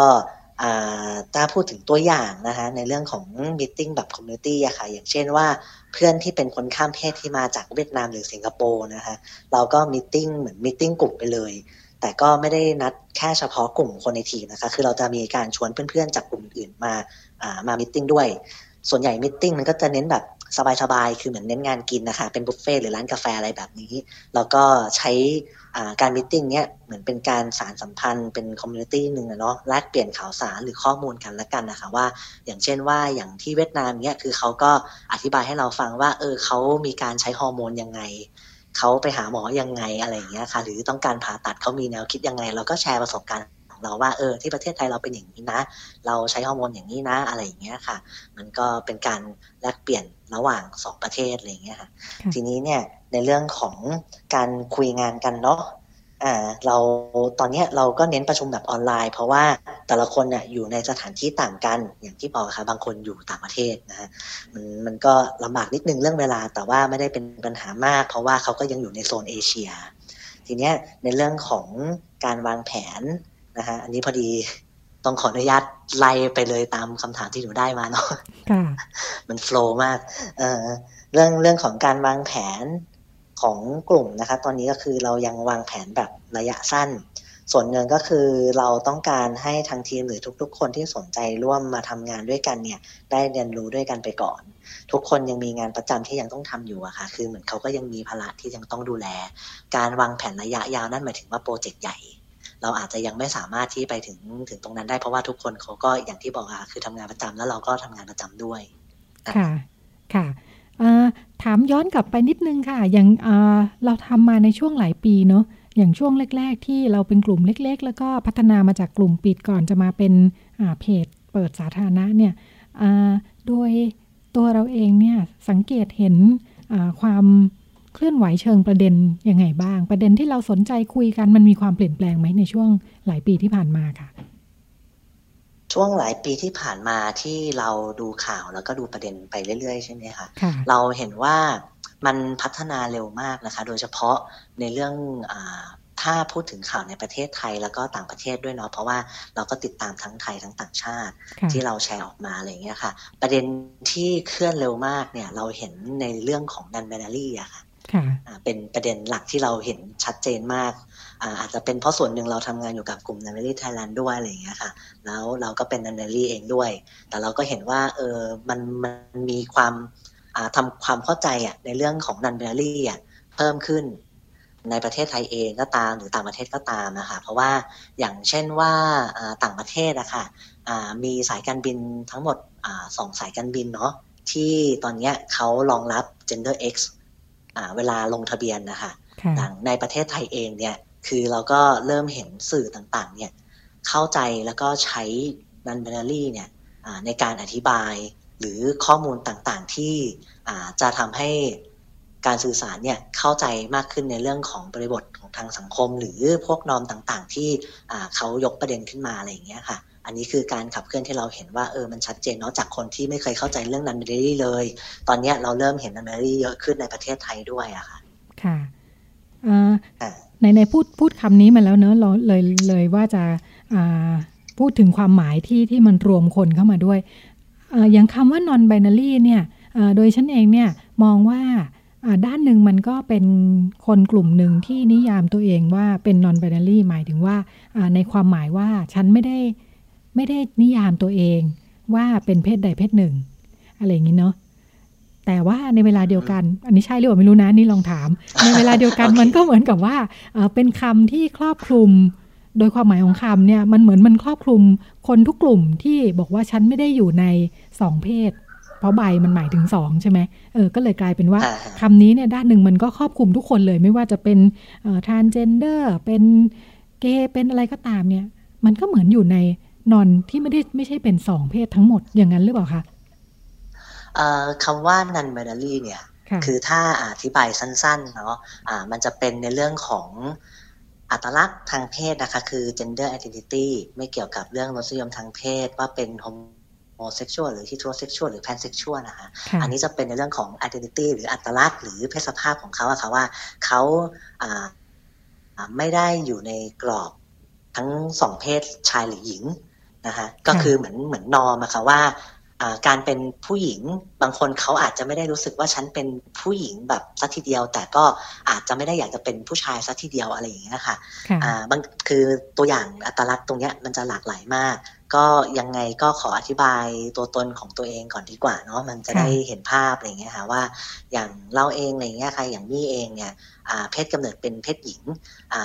ถ้าพูดถึงตัวอย่างนะคะในเรื่องของมิ팅แบบคอมมูนิตี้อะค่ะ อย่างเช่นว่าเพื่อนที่เป็นคนข้ามเพศที่มาจากเวียดนามหรือสิงคโปร์นะคะ เราก็มิ팅เหมือนมิ팅กลุ่มไปเลย แต่ก็ไม่ได้นัดแค่เฉพาะกลุ่มคนในทีนะคะ คือเราจะมีการชวนเพื่อนๆจากกลุ่มอื่นมามามิ팅ด้วย ส่วนใหญ่ meeting มันก็จะเน้นแบบสบายๆ คือเหมือนเน้นงานกินนะคะ เป็นบุฟเฟ่หรือร้านกาแฟอะไรแบบนี้ แล้วก็ใช้การ meeting เนี้ยเหมือนเป็นการสานสัมพันธ์ เป็น community หนึ่งเนาะ แลกเปลี่ยนข่าวสารหรือข้อมูลกันละกันนะคะว่า อย่างเช่นว่าอย่างที่เวียดนามเนี้ย คือเขาก็อธิบายให้เราฟังว่า เออเขามีการใช้ฮอร์โมนยังไง เขาไปหาหมอยังไงอะไรอย่างเงี้ยค่ะ หรือต้องการผ่าตัดเขามีแนวคิดยังไง เราก็แชร์ประสบการณ์ เราว่าเออที่ประเทศไทยเราเป็นอย่างนี้นะ เราใช้ฮอร์โมนอย่างนี้นะ อะไรอย่างเงี้ยค่ะ มันก็เป็นการแลกเปลี่ยนระหว่างสองประเทศอะไรอย่างเงี้ยค่ะ ทีนี้เนี่ยในเรื่องของการคุยงานกันเนาะอ่าเราตอนนี้เราก็เน้นประชุมแบบออนไลน์ เพราะว่าแต่ละคนเนี่ยอยู่ในสถานที่ต่างกันอย่างที่บอกค่ะบางคนอยู่ต่างประเทศนะฮะมันมันก็ลำบากนิดนึงเรื่องเวลา แต่ว่าไม่ได้เป็นปัญหามาก เพราะว่าเขาก็ยังอยู่ในโซนเอเชีย ทีเนี้ยในเรื่องของการวางแผน นะฮะอันนี้พอดีต้องขออนุญาตไล่ไปเลยตามคำถามที่หนูได้มาเนาะมันโฟล์มากเออเรื่องเรื่องของการวางแผนของกลุ่มนะคะตอนนี้ก็คือเรายังวางแผนแบบระยะสั้น ส่วนหนึ่งก็คือเราต้องการให้ทางทีมหรือทุก ๆ คนที่สนใจร่วมมาทำงานด้วยกันเนี่ย ได้เรียนรู้ด้วยกันไปก่อน ทุกคนยังมีงานประจำที่ยังต้องทำอยู่อะค่ะ คือเหมือนเขาก็ยังมีภาระที่ยังต้องดูแล การวางแผนระยะยาวนั่นหมายถึงว่าโปรเจกต์ใหญ่ เราอาจจะยังไม่สามารถที่ไปถึงถึงตรงนั้นได้เพราะว่าทุกคนเขาก็อย่างที่บอกอะคือทำงานประจำแล้วเราก็ทำงานประจำด้วย ค่ะ ค่ะถามย้อนกลับไปนิดนึงค่ะ อย่างเราทำมาในช่วงหลายปีเนาะอย่างช่วงแรก ๆ ที่เราเป็นกลุ่มเล็ก ๆ แล้วก็พัฒนามาจากกลุ่มปิดก่อนจะมาเป็นเพจเปิดสาธารณะเนี่ยโดยตัวเราเองเนี่ยสังเกตเห็นความ เคลื่อนไหวเชิงประเด็นยังไงบ้าง ประเด็นที่เราสนใจคุยกันมันมีความเปลี่ยนแปลงไหมในช่วงหลายปีที่ผ่านมาค่ะ ช่วงหลายปีที่ผ่านมาที่เราดูข่าวแล้วก็ดูประเด็นไปเรื่อยๆ ใช่ไหมคะเราเห็นว่ามันพัฒนาเร็วมากนะคะ โดยเฉพาะในเรื่องอถ้าพูดถึงข่าวในประเทศไทยแล้วก็ต่างประเทศด้วยเนาะเพราะว่าเราก็ติดตามทั้งไทยทั้งต่างชาติ ที่เราแชร์ออกมาอะไรเงี้ยค่ะ ประเด็นที่เคลื่อนเร็วมากเนี่ยเราเห็นในเรื่องของ non-binary อะค่ะ เป็นประเด็นหลักที่เราเห็นชัดเจนมากอาจจะเป็นเพราะส่วนหนึ่งเราทำงานอยู่กับกลุ่ม Non-Binary Thailand ด้วยอะไรอย่างเงี้ยค่ะ แล้วเราก็เป็น non-binary เองด้วย แต่เราก็เห็นว่าเออมันมันมีความทำความเข้าใจอะในเรื่องของ non-binary อะเพิ่มขึ้นในประเทศไทยเองก็ตามหรือต่างประเทศก็ตามนะคะเพราะว่าอย่างเช่นว่าต่างประเทศอะคะ่ะมีสายการบินทั้งหมดอสองสายการบินเนาะที่ตอนนี้เขารองรับ gender x เวลาลงทะเบียนนะคะในประเทศไทยเองเนี่ยคือเราก็เริ่มเห็นสื่อต่างๆเนี่ยเข้าใจแล้วก็ใช้นันเบนารีเนี่ยในการอธิบายหรือข้อมูลต่างๆที่จะทำให้การสื่อสารเนี่ยเข้าใจมากขึ้นในเรื่องของบริบทของทางสังคม หรือพวกนอมต่างๆ ที่เขายกประเด็นขึ้นมาอะไรอย่างเงี้ยค่ะ อันนี้คือการขับเคลื่อนที่เราเห็นว่าเออมันชัดเจนเนาะจากคนที่ไม่เคยเข้าใจเรื่องนันเบอรี่เลย ตอนนี้เราเริ่มเห็นนันเบอรี่เยอะขึ้นในประเทศไทยด้วยอะค่ะ ค่ะในในพูดพูดคำนี้มาแล้วเนอะเราเลยเลยว่าจะพูดถึงความหมายที่ที่มันรวมคนเข้ามาด้วยอย่างคำว่า non binary เนี่ยโดยฉันเองเนี่ยมองว่าด้านหนึ่งมันก็เป็นคนกลุ่มหนึ่งที่นิยามตัวเองว่าเป็น non binary หมายถึงว่าในความหมายว่าฉันไม่ได้ ไม่ได้นิยามตัวเองว่าเป็นเพศใดเพศหนึ่ง อะไรอย่างนี้เนาะแต่ว่าในเวลาเดียวกัน อันนี้ใช่หรือเปล่าไม่รู้นะนี่ลองถาม ในเวลาเดียวกันมันก็เหมือนกับว่าเป็นคำที่ครอบคลุม โดยความหมายของคำเนี่ยมันเหมือนมันครอบคลุมคนทุกกลุ่มที่บอกว่าฉันไม่ได้อยู่ในสองเพศ เพราะใบมันหมายถึงสองใช่ไหมเออก็เลยกลายเป็นว่าคำนี้เนี่ยด้านหนึ่งมันก็ครอบคลุมทุกคนเลยไม่ว่าจะเป็นทานเจนเดอร์เป็นเกย์เป็นอะไรก็ตามเนี่ย มันก็เหมือนอยู่ใน นอนที่ไม่ได้ไม่ใช่เป็นสองเพศทั้งหมดอย่างนั้นหรือเปล่าคะคำว่า non binary เนี่ย คือถ้าอธิบายสั้นๆเนาะะมันจะเป็นในเรื่องของอัตลักษณ์ทางเพศนะคะ คือ gender identity ไม่เกี่ยวกับเรื่องรสนิยมทางเพศ ว่าเป็น homosexual หรือ heterosexual หรือ pansexual นะคะ อันนี้จะเป็นในเรื่องของ identity หรืออัตลักษณ์หรือเพศสภาพของเขาอะค่ะว่าเขาไม่ได้อยู่ในกรอบทั้งสองเพศชายหรือหญิง นะคะก็คือเหมือนเหมือนนอมอะค่ะว่า การเป็นผู้หญิงบางคนเขาอาจจะไม่ได้รู้สึกว่าฉันเป็นผู้หญิงแบบสักทีเดียว แต่ก็อาจจะไม่ได้อยากจะเป็นผู้ชายสักทีเดียวอะไรอย่างเงี้ยค่ะบางคือตัวอย่างอัตลักษณ์ตรงเนี้ยมันจะหลากหลายมาก ก็ยังไงก็ขออธิบายตัวตนของตัวเองก่อนดีกว่าเนาะมันจะได้เห็นภาพอะไรเงี้ยค่ะว่าอย่างเราเองอะไรเงี้ยใครอย่างนี่เองเนี่ยเพศกำเนิดเป็นเพศหญิง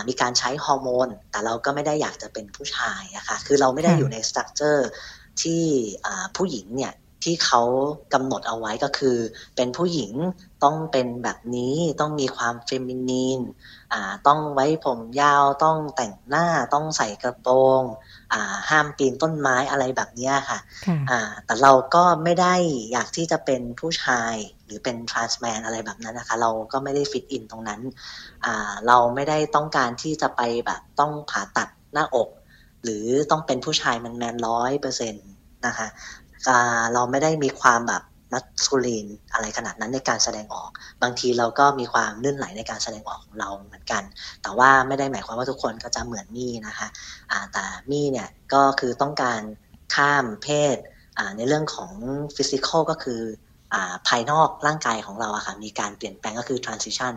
มีการใช้ฮอร์โมน แต่เราก็ไม่ได้อยากจะเป็นผู้ชายอะค่ะคือเราไม่ได้อยู่ในสตรัคเจอร์ ที่ผู้หญิงเนี่ยที่เขากำหนดเอาไว้ก็คือ เป็นผู้หญิงต้องเป็นแบบนี้ต้องมีความ feminine ต้องไว้ผมยาวต้องแต่งหน้าต้องใส่กระโปรงห้ามปีนต้นไม้อะไรแบบนี้ค่ะแต่เราก็ไม่ได้อยากที่จะเป็นผู้ชายหรือเป็น trans man อะไรแบบนั้นนะคะ เราก็ไม่ได้ fit in ตรงนั้น เราไม่ได้ต้องการที่จะไปแบบต้องผ่าตัดหน้าอก หรือต้องเป็นผู้ชายมันแมนร้อยเปอร์เซ็นต์นะคะเราไม่ได้มีความแบบนัสูลีนอะไรขนาดนั้นในการแสดงออก บางทีเราก็มีความลื่นไหลในการแสดงออกของเราเหมือนกัน แต่ว่าไม่ได้หมายความว่าทุกคนก็จะเหมือนมี่นะคะะแต่มี่เนี่ยก็คือต้องการข้ามเพศในเรื่องของฟิสิกอลก็คืออภายนอกร่างกายของเราอะค่ะมีการเปลี่ยนแปลงก็คือ transition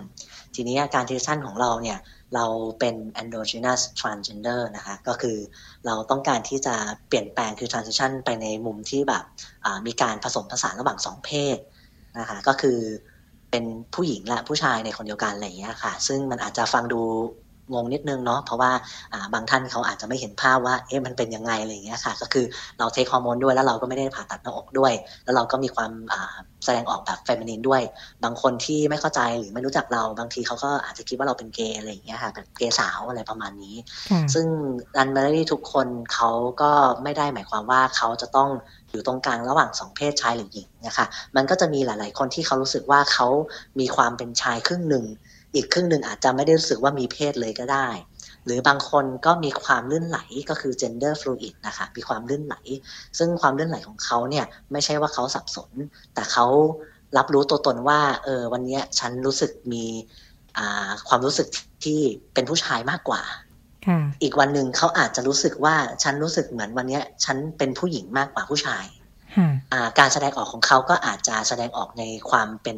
ทีนี้การ transition ของเราเนี่ย เราเป็น androgynous transgender นะคะ ก็คือเราต้องการที่จะเปลี่ยนแปลงคือ transition ไปในมุมที่แบบมีการผสมผสานระหว่างสองเพศนะคะ ก็คือเป็นผู้หญิงและผู้ชายในคนเดียวกันอะไรอย่างเงี้ยค่ะ ซึ่งมันอาจจะฟังดู งงนิดนึงเนาะเพราะว่าบางท่านเขาอาจจะไม่เห็นภาพว่าเอ๊ะมันเป็นยังไงอะไรอย่างเงี้ยค่ะ ก็คือเราเทคฮอร์โมนด้วยแล้วเราก็ไม่ได้ผ่าตัดหน้าอกด้วย แล้วเราก็มีความแสดงออกแบบเฟมินินด้วย บางคนที่ไม่เข้าใจหรือไม่รู้จักเราบางทีเขาก็อาจจะคิดว่าเราเป็นเกย์อะไรอย่างเงี้ยค่ะเป็นเกย์สาวอะไรประมาณนี้ ซึ่งรันเบอรี่ทุกคนเขาก็ไม่ได้หมายความว่าเขาจะต้องอยู่ตรงกลางระหว่างสองเพศชายหรือหญิงนะคะมันก็จะมีหลาย ๆ คนที่เขารู้สึกว่าเขามีความเป็นชายครึ่งหนึ่ง อีกครึ่งหนึ่งอาจจะไม่ได้รู้สึกว่ามีเพศเลยก็ได้ หรือบางคนก็มีความลื่นไหลก็คือ gender fluid นะคะมีความลื่นไหล ซึ่งความลื่นไหลของเขาเนี่ยไม่ใช่ว่าเขาสับสน แต่เขารับรู้ตัวตนว่าเออวันนี้ฉันรู้สึกมีความรู้สึกที่เป็นผู้ชายมากกว่าอีกวันหนึ่งเขาอาจจะรู้สึกว่าฉันรู้สึกเหมือนวันนี้ฉันเป็นผู้หญิงมากกว่าผู้ชาย การแสดงออกของเขาก็อาจจะแสดงออกในความเป็น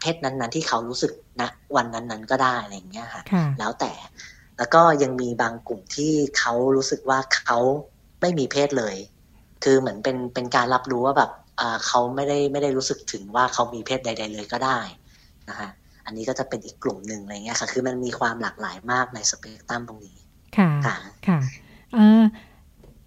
เพศนั้น ๆ ที่เขารู้สึกณวันนั้น ๆ ก็ได้อะไรอย่างเงี้ยค่ะแล้วแต่ แล้วก็ยังมีบางกลุ่มที่เขารู้สึกว่าเขาไม่มีเพศเลย คือเหมือนเป็นเป็นการรับรู้ว่าแบบเขาไม่ได้ไม่ได้รู้สึกถึงว่าเขามีเพศใด ๆ เลยก็ได้นะคะอันนี้ก็จะเป็นอีกกลุ่มหนึ่งอะไรเงี้ยค่ะ คือมันมีความหลากหลายมากในสเปกตรัมตรงนี้ ค่ะ ค่ะ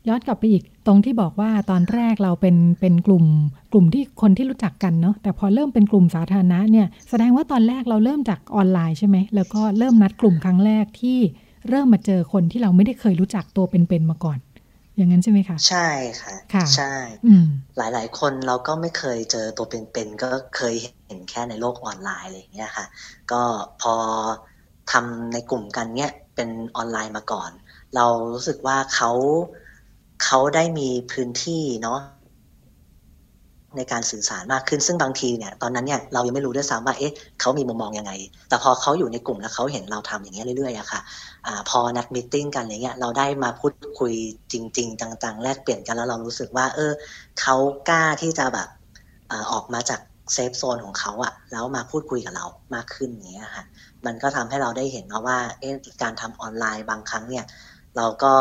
ย้อนกลับไปอีก ตรงที่บอกว่าตอนแรกเราเป็นเป็นกลุ่ม กลุ่มที่คนที่รู้จักกันเนาะแต่พอเริ่มเป็นกลุ่มสาธารณะเนี่ยแสดงว่าตอนแรกเราเริ่มจากออนไลน์ใช่ไหมแล้วก็เริ่มนัดกลุ่มครั้งแรกที่เริ่มมาเจอคนที่เราไม่ได้เคยรู้จักตัวเป็นๆมาก่อน อย่างนั้นใช่ไหมคะใช่ค่ะค่ะใช่หลายๆ คนเราก็ไม่เคยเจอตัวเป็นๆก็เคยเห็นแค่ในโลกออนไลน์อะไรอย่างเงี้ยค่ะ ก็พอทำในกลุ่มกันเนี้ยเป็นออนไลน์มาก่อน เรารู้สึกว่าเขา เขาได้มีพื้นที่เนาะในการสื่อสารมากขึ้นซึ่งบางทีเนี่ย ตอนนั้นเนี่ยเรายังไม่รู้ด้วยซ้ำว่าเอ๊ะเขามีมุมมองยังไง แต่พอเขาอยู่ในกลุ่มแล้วเขาเห็นเราทำอย่างเงี้ยเรื่อยๆอะค่ะอพอนัดมิ팅กันอย่างเงี้ยเราได้มาพูดคุยจริง ๆ ต่างๆ แลกเปลี่ยนกันแล้วเรารู้สึกว่า เออเขากล้าที่จะแบบออกมาจากเซฟโซนของเขาอะแล้วมาพูดคุยกับเรามากขึ้นอย่างเงี้ยค่ะมันก็ทำให้เราได้เห็นนะว่าเอ๊ะการทำออนไลน์บางครั้งเนี่ย เราก็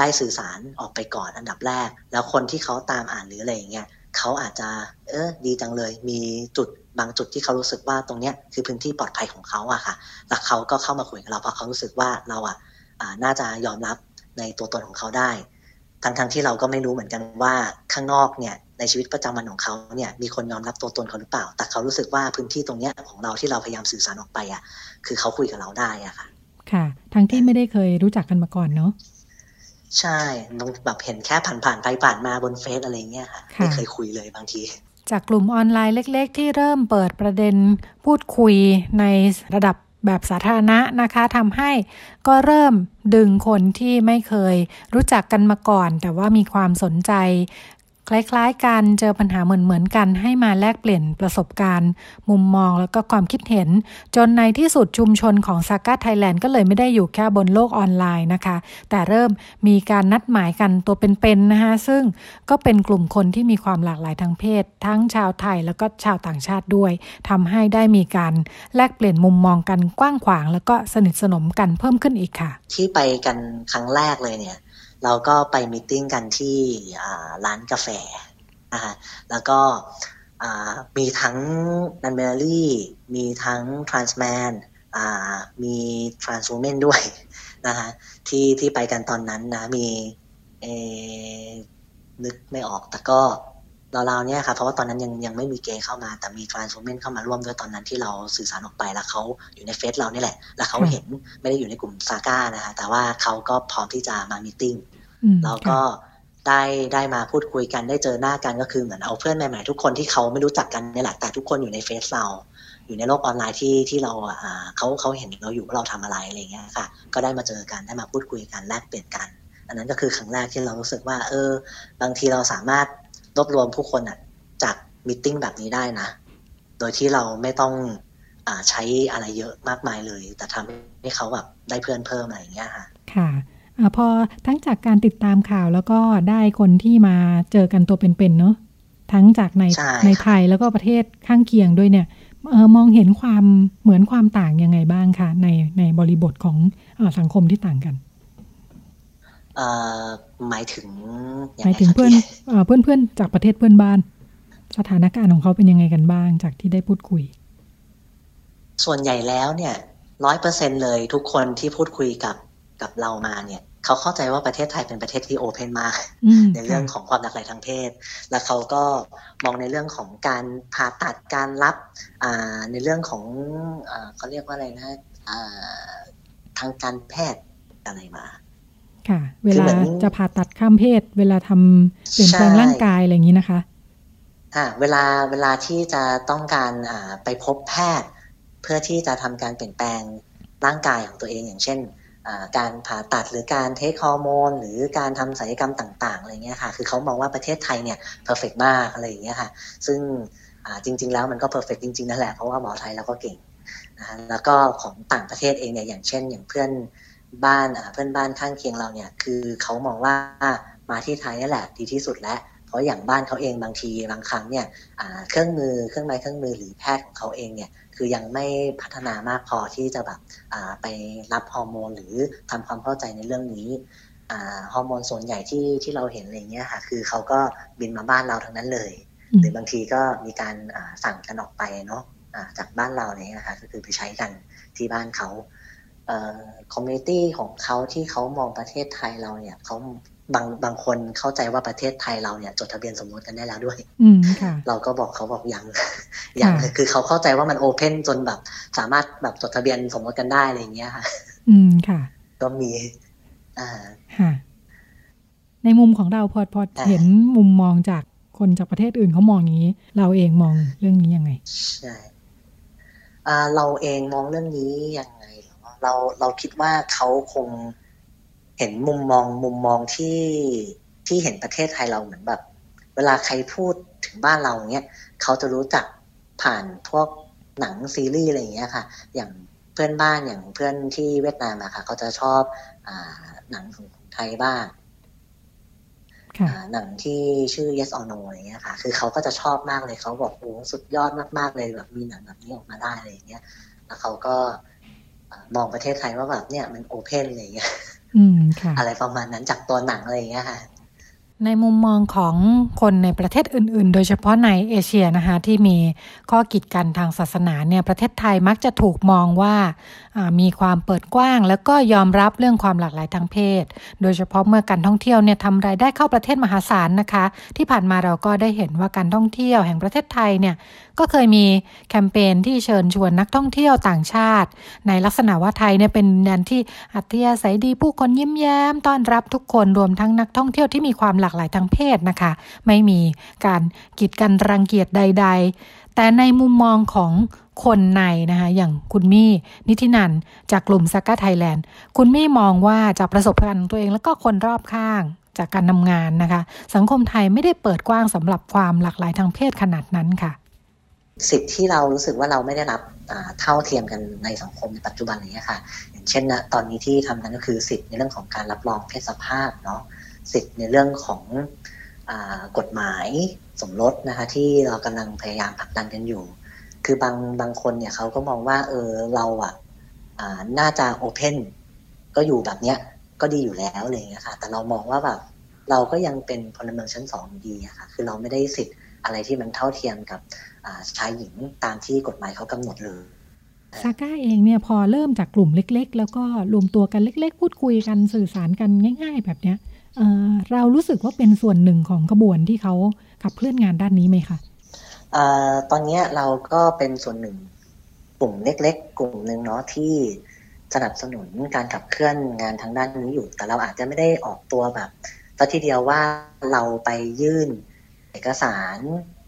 ได้สื่อสารออกไปก่อนอันดับแรก แล้วคนที่เขาตามอ่านหรืออะไรอย่างเงี้ยเขาอาจจะ เออดีจังเลย มีจุดบางจุดที่เขารู้สึกว่าตรงเนี้ยคือพื้นที่ปลอดภัยของเขาอะค่ะ แล้วเขาก็เข้ามาคุยกับเราเพราะเขารู้สึกว่าเราอะน่าจะยอมรับในตัวตนของเขาได้ ทั้งทงที่เราก็ไม่รู้เหมือนกันว่าข้างนอกเนี่ยในชีวิตประจำวันของเขาเนี่ยมีคนยอมรับตัวตนเขาหรือเปล่า แต่เขารู้สึกว่าพื้นที่ตรงเนี้ยของเราที่เราพยายามสื่อสารออกไปอะคือเขาคุยกับเราได้อะค่ะ ค่ะ ทั้งที่ไม่ได้เคยรู้จักกันมาก่อนเนาะ ใช่ต้องแบบเห็นแค่ผ่านๆไปผ่านมาบนเฟซอะไรเงี้ยค่ะไม่เคยคุยเลยบางที จากกลุ่มออนไลน์เล็ก ๆ ที่เริ่มเปิดประเด็นพูดคุยในระดับแบบสาธารณะนะคะทำให้ก็เริ่มดึงคนที่ไม่เคยรู้จักกันมาก่อน แต่ว่ามีความสนใจ คล้ายๆกันเจอปัญหาเหมือนๆกันให้มาแลกเปลี่ยนประสบการณ์ มุมมองแล้วก็ความคิดเห็น จนในที่สุดชุมชนของซาก้าไทยแลนด์ก็เลยไม่ได้อยู่แค่บนโลกออนไลน์นะคะ แต่เริ่มมีการนัดหมายกันตัวเป็นๆนะคะซึ่งก็เป็นกลุ่มคนที่มีความหลากหลายทางเพศ ทั้งชาวไทยแล้วก็ชาวต่างชาติด้วยทำให้ได้มีการแลกเปลี่ยนมุมมองกันกว้างขวาง แล้วก็สนิทสนมกันเพิ่มขึ้นอีกค่ะ ที่ไปกันครั้งแรกเลยเนี่ย เราก็ไปมิ팅กันที่ร้านกาแฟนะฮะแล้วก็มีทั้งนันเบลลี่มีทั้งทรานส์แมนมี trans woman ด้วยนะฮะที่ที่ไปกันตอนนั้นนะมีนึกไม่ออกแต่ก็ ราๆเนี่ยค่ะเพราะว่าตอนนั้นยังยังไม่มีเกย์เข้ามา แต่มี trans woman เข้ามาร่วมด้วยตอนนั้นที่เราสื่อสารออกไปแล้วเขาอยู่ในเฟซเรานี่แหละ แล้วเขาเห็นไม่ได้อยู่ในกลุ่มซาก้านะคะแต่ว่าเขาก็พร้อมที่จะมา meeting แล้วก็ได้ได้มาพูดคุยกันได้เจอหน้ากันก็คือเหมือนเอาเพื่อนใหม่ๆทุกคนที่เขาไม่รู้จักกันนี่แหละแต่ทุกคนอยู่ในเฟซเรา อยู่ในโลกออนไลน์ที่ที่เราอ่าเขาเขาเห็นเราอยู่ว่าเราทำอะไรอะไรเงี้ยค่ะ ก็ได้มาเจอกันได้มาพูดคุยกันแลกเปลี่ยนกัน อันนั้นก็คือครั้งแรกที่เรารู้สึกว่า เออ บางทีเราสามารถ รวบรวมผู้คนอะจากมิ팅แบบนี้ได้นะ โดยที่เราไม่ต้องอ่าใช้อะไรเยอะมากมายเลย แต่ทำให้เขาแบบได้เพื่อนเพิ่มอะไรอย่างเงี้ยค่ะ ค่ะอพอทั้งจากการติดตามข่าวแล้วก็ได้คนที่มาเจอกันตัวเป็นๆเนาะทั้งจากในในไทยแล้วก็ประเทศข้างเคียงด้วยเนี่ยออมองเห็นความเหมือนความต่างยังไงบ้างคะในในบริบทของอสังคมที่ต่างกัน หมายถึงหมายถึงเพื่อนเพื่อนเพื่อนจากประเทศเพื่อนบ้าน สถานการณ์ของเขาเป็นยังไงกันบ้างจากที่ได้พูดคุย ส่วนใหญ่แล้วเนี่ยร้อยเปอร์เซ็นเลยทุกคนที่พูดคุยกับกับเรามาเนี่ยเขาเข้าใจว่าประเทศไทยเป็นประเทศที่โอเพนมาก ในเรื่องของความหลากหลายทางเพศ แล้วเขาก็มองในเรื่องของการผ่าตัดการรับในเรื่องของเขาเรียกว่าอะไรนะทางการแพทย์อะไรมา ค่ะ เวลาจะผ่าตัดข้ามเพศ เวลาทำเปลี่ยนแปลงร่างกายอะไรอย่างนี้นะคะอ่าเวลาเวลาที่จะต้องการอ่าไปพบแพทย์ เพื่อที่จะทำการเปลี่ยนแปลงร่างกายของตัวเองอย่างเช่นการผ่าตัดหรือการ take ฮอร์โมนหรือการทำศัลยกรรมต่างๆอะไรเงี้ยค่ะ คือเขามองว่าประเทศไทยเนี่ย perfect มากอะไรอย่างเงี้ยค่ะ ซึ่งจริง ๆ แล้วมันก็ perfect จริงๆนั่นแหละเพราะว่าหมอไทยเราก็เก่งนะแล้วก็ของต่างประเทศเองเนี่ยอย่างเช่น อย่างเพื่อน บ้านเพื่อนบ้านข้างเคียงเราเนี่ย คือเขามองว่ามาที่ไทยนี่แหละดีที่สุดแล้วเพราะอย่างบ้านเขาเองบางทีบางครั้งเนี่ยเครื่องมือเครื่องไม้เครื่องมือหรือแพทย์ของเขาเองเนี่ยคือยังไม่พัฒนามากพอที่จะแบบไปรับฮอร์โมนหรือทำความเข้าใจในเรื่องนี้ฮอร์โมนส่วนใหญ่ที่ที่เราเห็นอะไรเงี้ยค่ะคือเขาก็บินมาบ้านเราทั้งนั้นเลย หรือบางทีก็มีการสั่งกันออกไปเนาะจากบ้านเราเนี่ยนะคะก็คือไปใช้กันที่บ้านเขา community ของเขาที่เขามองประเทศไทยเราเนี่ยเขาบางบางคนเข้าใจว่าประเทศไทยเราเนี่ยจดทะเบียนสมรสกันได้แล้วด้วยอืมค่ะเราก็บอกเขาบอกยังยังคือเขาเข้าใจว่ามันโอเพนจนแบบสามารถแบบจดทะเบียนสมรสกันได้อะไรอย่างเงี้ยค่ะ อืมค่ะ ก็มีอ่าค่ะในมุมของเราพอพอเห็นมุมมองจากคนจากประเทศอื่นเขามองอย่างนี้ เราเองมองเรื่องนี้ยังไงใช่อ่าเราเองมองเรื่องนี้ยังไง เราเราคิดว่าเขาคงเห็นมุมมองมุมมองที่ที่เห็นประเทศไทยเราเหมือนแบบ เวลาใครพูดถึงบ้านเราเนี้ยเขาจะรู้จักผ่านพวกหนังซีรีส์อะไรอย่างเงี้ยค่ะ อย่างเพื่อนบ้านอย่างเพื่อนที่เวียดนามอะค่ะเขาจะชอบอหนังของไทยบ้างหนังที่ชื่อ yes or no อะไรเงี้ยค่ะ คือเขาก็จะชอบมากเลยเขาบอกโอ้สุดยอดมากๆเลยแบบมีหนังแบบนี้ออกมาได้อะไรอย่างเงี้ย แล้วเขาก็ มองประเทศไทยว่าแบบเนี่ยมันโอเพนอะไรเงี้ยอะไรประมาณนั้นจากตัวหนังอะไรอย่างเงี้ยค่ะ ในมุมมองของคนในประเทศอื่น ๆ โดยเฉพาะในเอเชียนะคะที่มีข้อกีดกันทางศาสนาเนี่ยประเทศไทยมักจะถูกมองว่ามีความเปิดกว้าง แล้วก็ยอมรับเรื่องความหลากหลายทางเพศ โดยเฉพาะเมื่อการท่องเที่ยวเนี่ยทำรายได้เข้าประเทศมหาศาลนะคะ ที่ผ่านมาเราก็ได้เห็นว่าการท่องเที่ยวแห่งประเทศไทยเนี่ยก็เคยมีแคมเปญที่เชิญชวนนักท่องเที่ยวต่างชาติ ในลักษณะว่าไทยเนี่ยเป็นแดนที่อัธยาศัยดีผู้คนยิ้มแย้มต้อนรับทุกคนรวมทั้งนักท่องเที่ยวที่มีความหลากหลายทางเพศนะคะ ไม่มีการกีดกันรังเกียจใด ๆ แต่ในมุมมองของคนในนะคะอย่างคุณมี่นิตินันจากกลุ่มซักกาไทยแลนด์ คุณมี่มองว่าจากประสบการณ์ตัวเองแล้วก็คนรอบข้างจากการทำงานนะคะ สังคมไทยไม่ได้เปิดกว้างสำหรับความหลากหลายทางเพศขนาดนั้นค่ะ สิทธิ์ที่เรารู้สึกว่าเราไม่ได้รับเท่าเทียมกันในสังคมในปัจจุบันนี้ค่ะ อย่างเช่นนะตอนนี้ที่ทำกันก็คือสิทธิ์ในเรื่องของการรับรองเพศสภาพเนาะ สิทธิ์ในเรื่องของอกฎหมายสมรสนะคะที่เรากำลังพยายามผลักดันกันอยู่ คือบางบางคนเนี่ยเขาก็มองว่าเออเราอะน่าจะโอเพนก็อยู่แบบเนี้ยก็ดีอยู่แล้วอะไรเงี้ยค่ะ แต่เรามองว่าแบบเราก็ยังเป็นพลเมืองชั้นสองดีอะค่ะ คือเราไม่ได้สิทธิ์อะไรที่มันเท่าเทียมกับชายหญิงตามที่กฎหมายเขากำหนดเลยซาก้าเองเนี่ยพอเริ่มจากกลุ่มเล็ก ๆ แล้วก็รวมตัวกันเล็ก ๆ พูดคุยกันสื่อสารกันง่าย ๆ แบบเนี้ย เเรารู้สึกว่าเป็นส่วนหนึ่งของกระบวนที่เขาขับเคลื่อนงานด้านนี้ไหมคะอตอนนี้เราก็เป็นส่วนหนึ่งกลุ่มเล็ก ๆ กลุ่มหนึ่งเนาะที่สนับสนุนการขับเคลื่อนงานทางด้านนี้อยู่ แต่เราอาจจะไม่ได้ออกตัวแบบสัทีเดียวว่าเราไปยื่นเอกสาร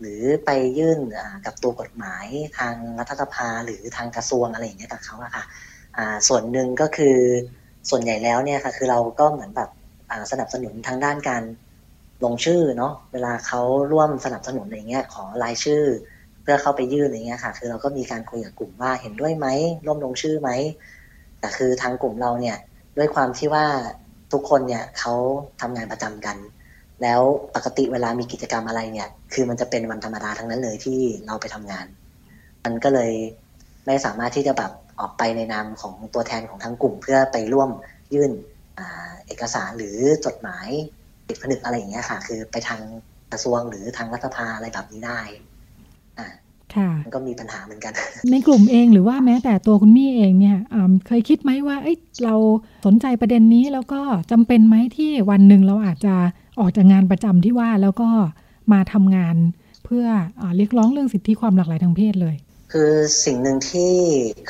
หรือไปยื่นกับตัวกฎหมายทางรัฐสภาหรือทางกระทรวงอะไรอย่างเงี้ยกับเขาอะค่ะส่วนหนึ่งก็คือส่วนใหญ่แล้วเนี่ยค่ะคือเราก็เหมือนแบบ สนับสนุนทางด้านการลงชื่อเนาะเวลาเขาร่วมสนับสนุนอะไรเงี้ยขอรายชื่อ เพื่อเข้าไปยื่นอะไรเงี้ยค่ะ คือเราก็มีการคุยกับกลุ่มว่าเห็นด้วยไหมร่วมลงชื่อไหมแต่คือทางกลุ่มเราเนี่ยด้วยความที่ว่าทุกคนเนี่ยเขาทำงานประจำกัน แล้วปกติเวลามีกิจกรรมอะไรเนี่ย คือมันจะเป็นวันธรรมดาทั้งนั้นเลยที่เราไปทำงาน มันก็เลยไม่สามารถที่จะแบบออกไปในนามของตัวแทนของทั้งกลุ่มเพื่อไปร่วมยื่น เอกสารหรือจดหมายปิดผนึกอะไรอย่างเงี้ยค่ะ คือไปทางกระทรวงหรือทางรัฐสภาอะไรแบบนี้ได้อ่าค่ะมันก็มีปัญหาเหมือนกัน ในกลุ่มเองหรือว่าแม้แต่ตัวคุณมี่เองเนี่ยอ่าเคยคิดไหมว่าเอ้ยเราสนใจประเด็นนี้แล้วก็จำเป็นไหมที่วันหนึ่งเราอาจจะออกจากงานประจำที่ว่าแล้วก็มาทำงานเพื่ออาเรียกร้องเรื่องสิทธิความหลากหลายทางเพศเลย คือสิ่งหนึ่งที่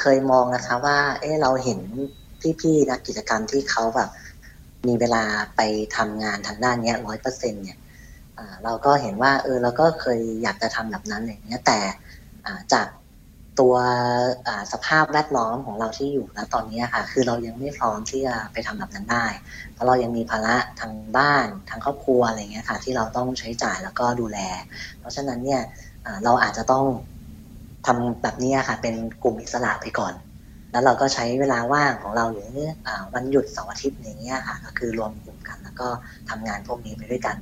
เคยมองนะคะว่า เออเราเห็นพี่ๆนักกิจกรรมที่เขาแบบ มีเวลาไปทำงานทางด้านเนี้ยร้อยเปอร์เซ็นเนี่ยเราก็เห็นว่าเออเราก็เคยอยากจะทำแบบนั้นอย่างเงี้ยแต่จากตัวสภาพแวดล้อมของเราที่อยู่นะตอนนี้ค่ะ คือเรายังไม่พร้อมที่จะไปทำแบบนั้นได้ เพราะเรายังมีภาระทางบ้านทางครอบครัวอะไรเงี้ยค่ะ ที่เราต้องใช้จ่ายแล้วก็ดูแล เพราะฉะนั้นเนี่ยเราอาจจะต้องทำแบบนี้ค่ะ เป็นกลุ่มอิสระไปก่อน แล้วเราก็ใช้เวลาว่างของเราหรืออาวันหยุดเสาร์อาทิตย์อย่างเงี้ยค่ะก็คือรวมกลุ่มกัน แล้วก็ทำงานพวกนี้ไปด้วยกัน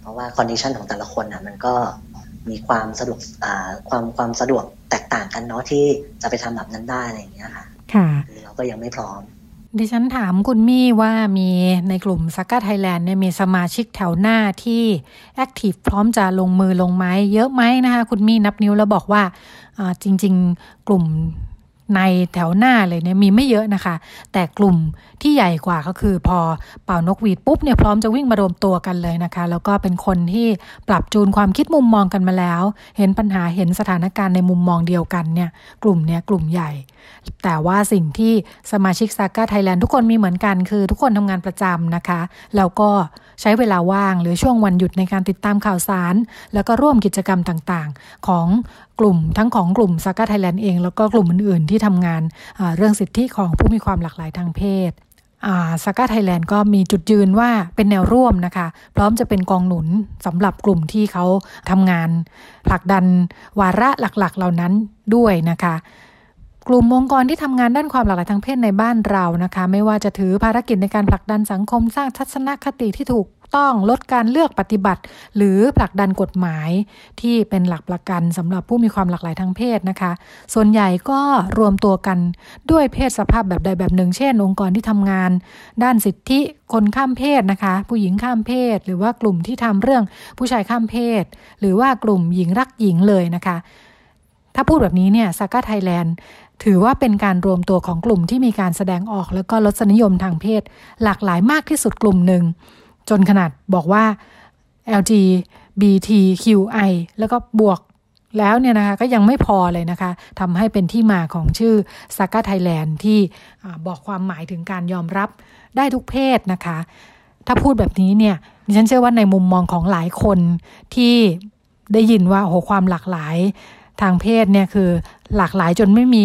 เพราะว่า condition ของแต่ละคนอะมันก็มีความสะดวกอ่าความความสะดวกแตกต่างกันเนาะที่จะไปทำแบบนั้นได้อะไรอย่างเงี้ยค่ะ ค่ะคือเราก็ยังไม่พร้อม ดิฉันถามคุณมี่ว่ามีในกลุ่มซาก้าไทยแลนด์เนี่ยมีสมาชิกแถวหน้าที่ active พร้อมจะลงมือลงไม้เยอะไหมนะคะ คุณมี่นับนิ้วแล้วบอกว่าอ่าจริง ๆ กลุ่ม ในแถวหน้าเลยเนี่ยมีไม่เยอะนะคะ แต่กลุ่มที่ใหญ่กว่าก็คือพอเป่านกหวีดปุ๊บเนี่ยพร้อมจะวิ่งมารวมตัวกันเลยนะคะ แล้วก็เป็นคนที่ปรับจูนความคิดมุมมองกันมาแล้ว เห็นปัญหาเห็นสถานการณ์ในมุมมองเดียวกันเนี่ยกลุ่มเนี่ยกลุ่มใหญ่ แต่ว่าสิ่งที่สมาชิกซาก้าไทยแลนด์ทุกคนมีเหมือนกันคือทุกคนทำงานประจำนะคะ แล้วก็ใช้เวลาว่างหรือช่วงวันหยุดในการติดตามข่าวสาร แล้วก็ร่วมกิจกรรมต่างๆ ของกลุ่มทั้งของกลุ่มซาก้าไทยแลนด์เอง แล้วก็กลุ่มอื่นๆ ที่ทำงานเรื่องสิทธิของผู้มีความหลากหลายทางเพศซาก้าไทยแลนด์ก็มีจุดยืนว่าเป็นแนวร่วมนะคะ พร้อมจะเป็นกองหนุนสำหรับกลุ่มที่เขาทำงานผลักดันวาระหลักๆ เหล่านั้นด้วยนะคะ กลุ่มองค์กรที่ทำงานด้านความหลากหลายทางเพศในบ้านเรานะคะ ไม่ว่าจะถือภารกิจในการผลักดันสังคมสร้างทัศนคติที่ถูกต้องลดการเลือกปฏิบัติ หรือผลักดันกฎหมายที่เป็นหลักประกันสำหรับผู้มีความหลากหลายทางเพศนะคะ ส่วนใหญ่ก็รวมตัวกันด้วยเพศสภาพแบบใดแบบหนึ่ง เช่น องค์กรที่ทำงาน ด้านสิทธิคนข้ามเพศนะคะ ผู้หญิงข้ามเพศ หรือว่ากลุ่มที่ทำเรื่องผู้ชายข้ามเพศ หรือว่ากลุ่มหญิงรักหญิงเลยนะคะ ถ้าพูดแบบนี้เนี่ยซาก้าไทยแลนด์ ถือว่าเป็นการรวมตัวของกลุ่มที่มีการแสดงออกแล้วก็ลดนิยมทางเพศ หลากหลายมากที่สุดกลุ่มหนึ่ง จนขนาดบอกว่า LGBTQI แล้วก็บวกแล้วเนี่ยนะคะก็ยังไม่พอเลยนะคะทำให้เป็นที่มาของชื่อซากาไทยแลนด์ที่บอกความหมายถึงการยอมรับได้ทุกเพศนะคะ ถ้าพูดแบบนี้เนี่ยดิฉันเชื่อว่าในมุมมองของหลายคนที่ได้ยินว่าโอ้โหความหลากหลายทางเพศเนี่ยคือ หลากหลายจนไม่มี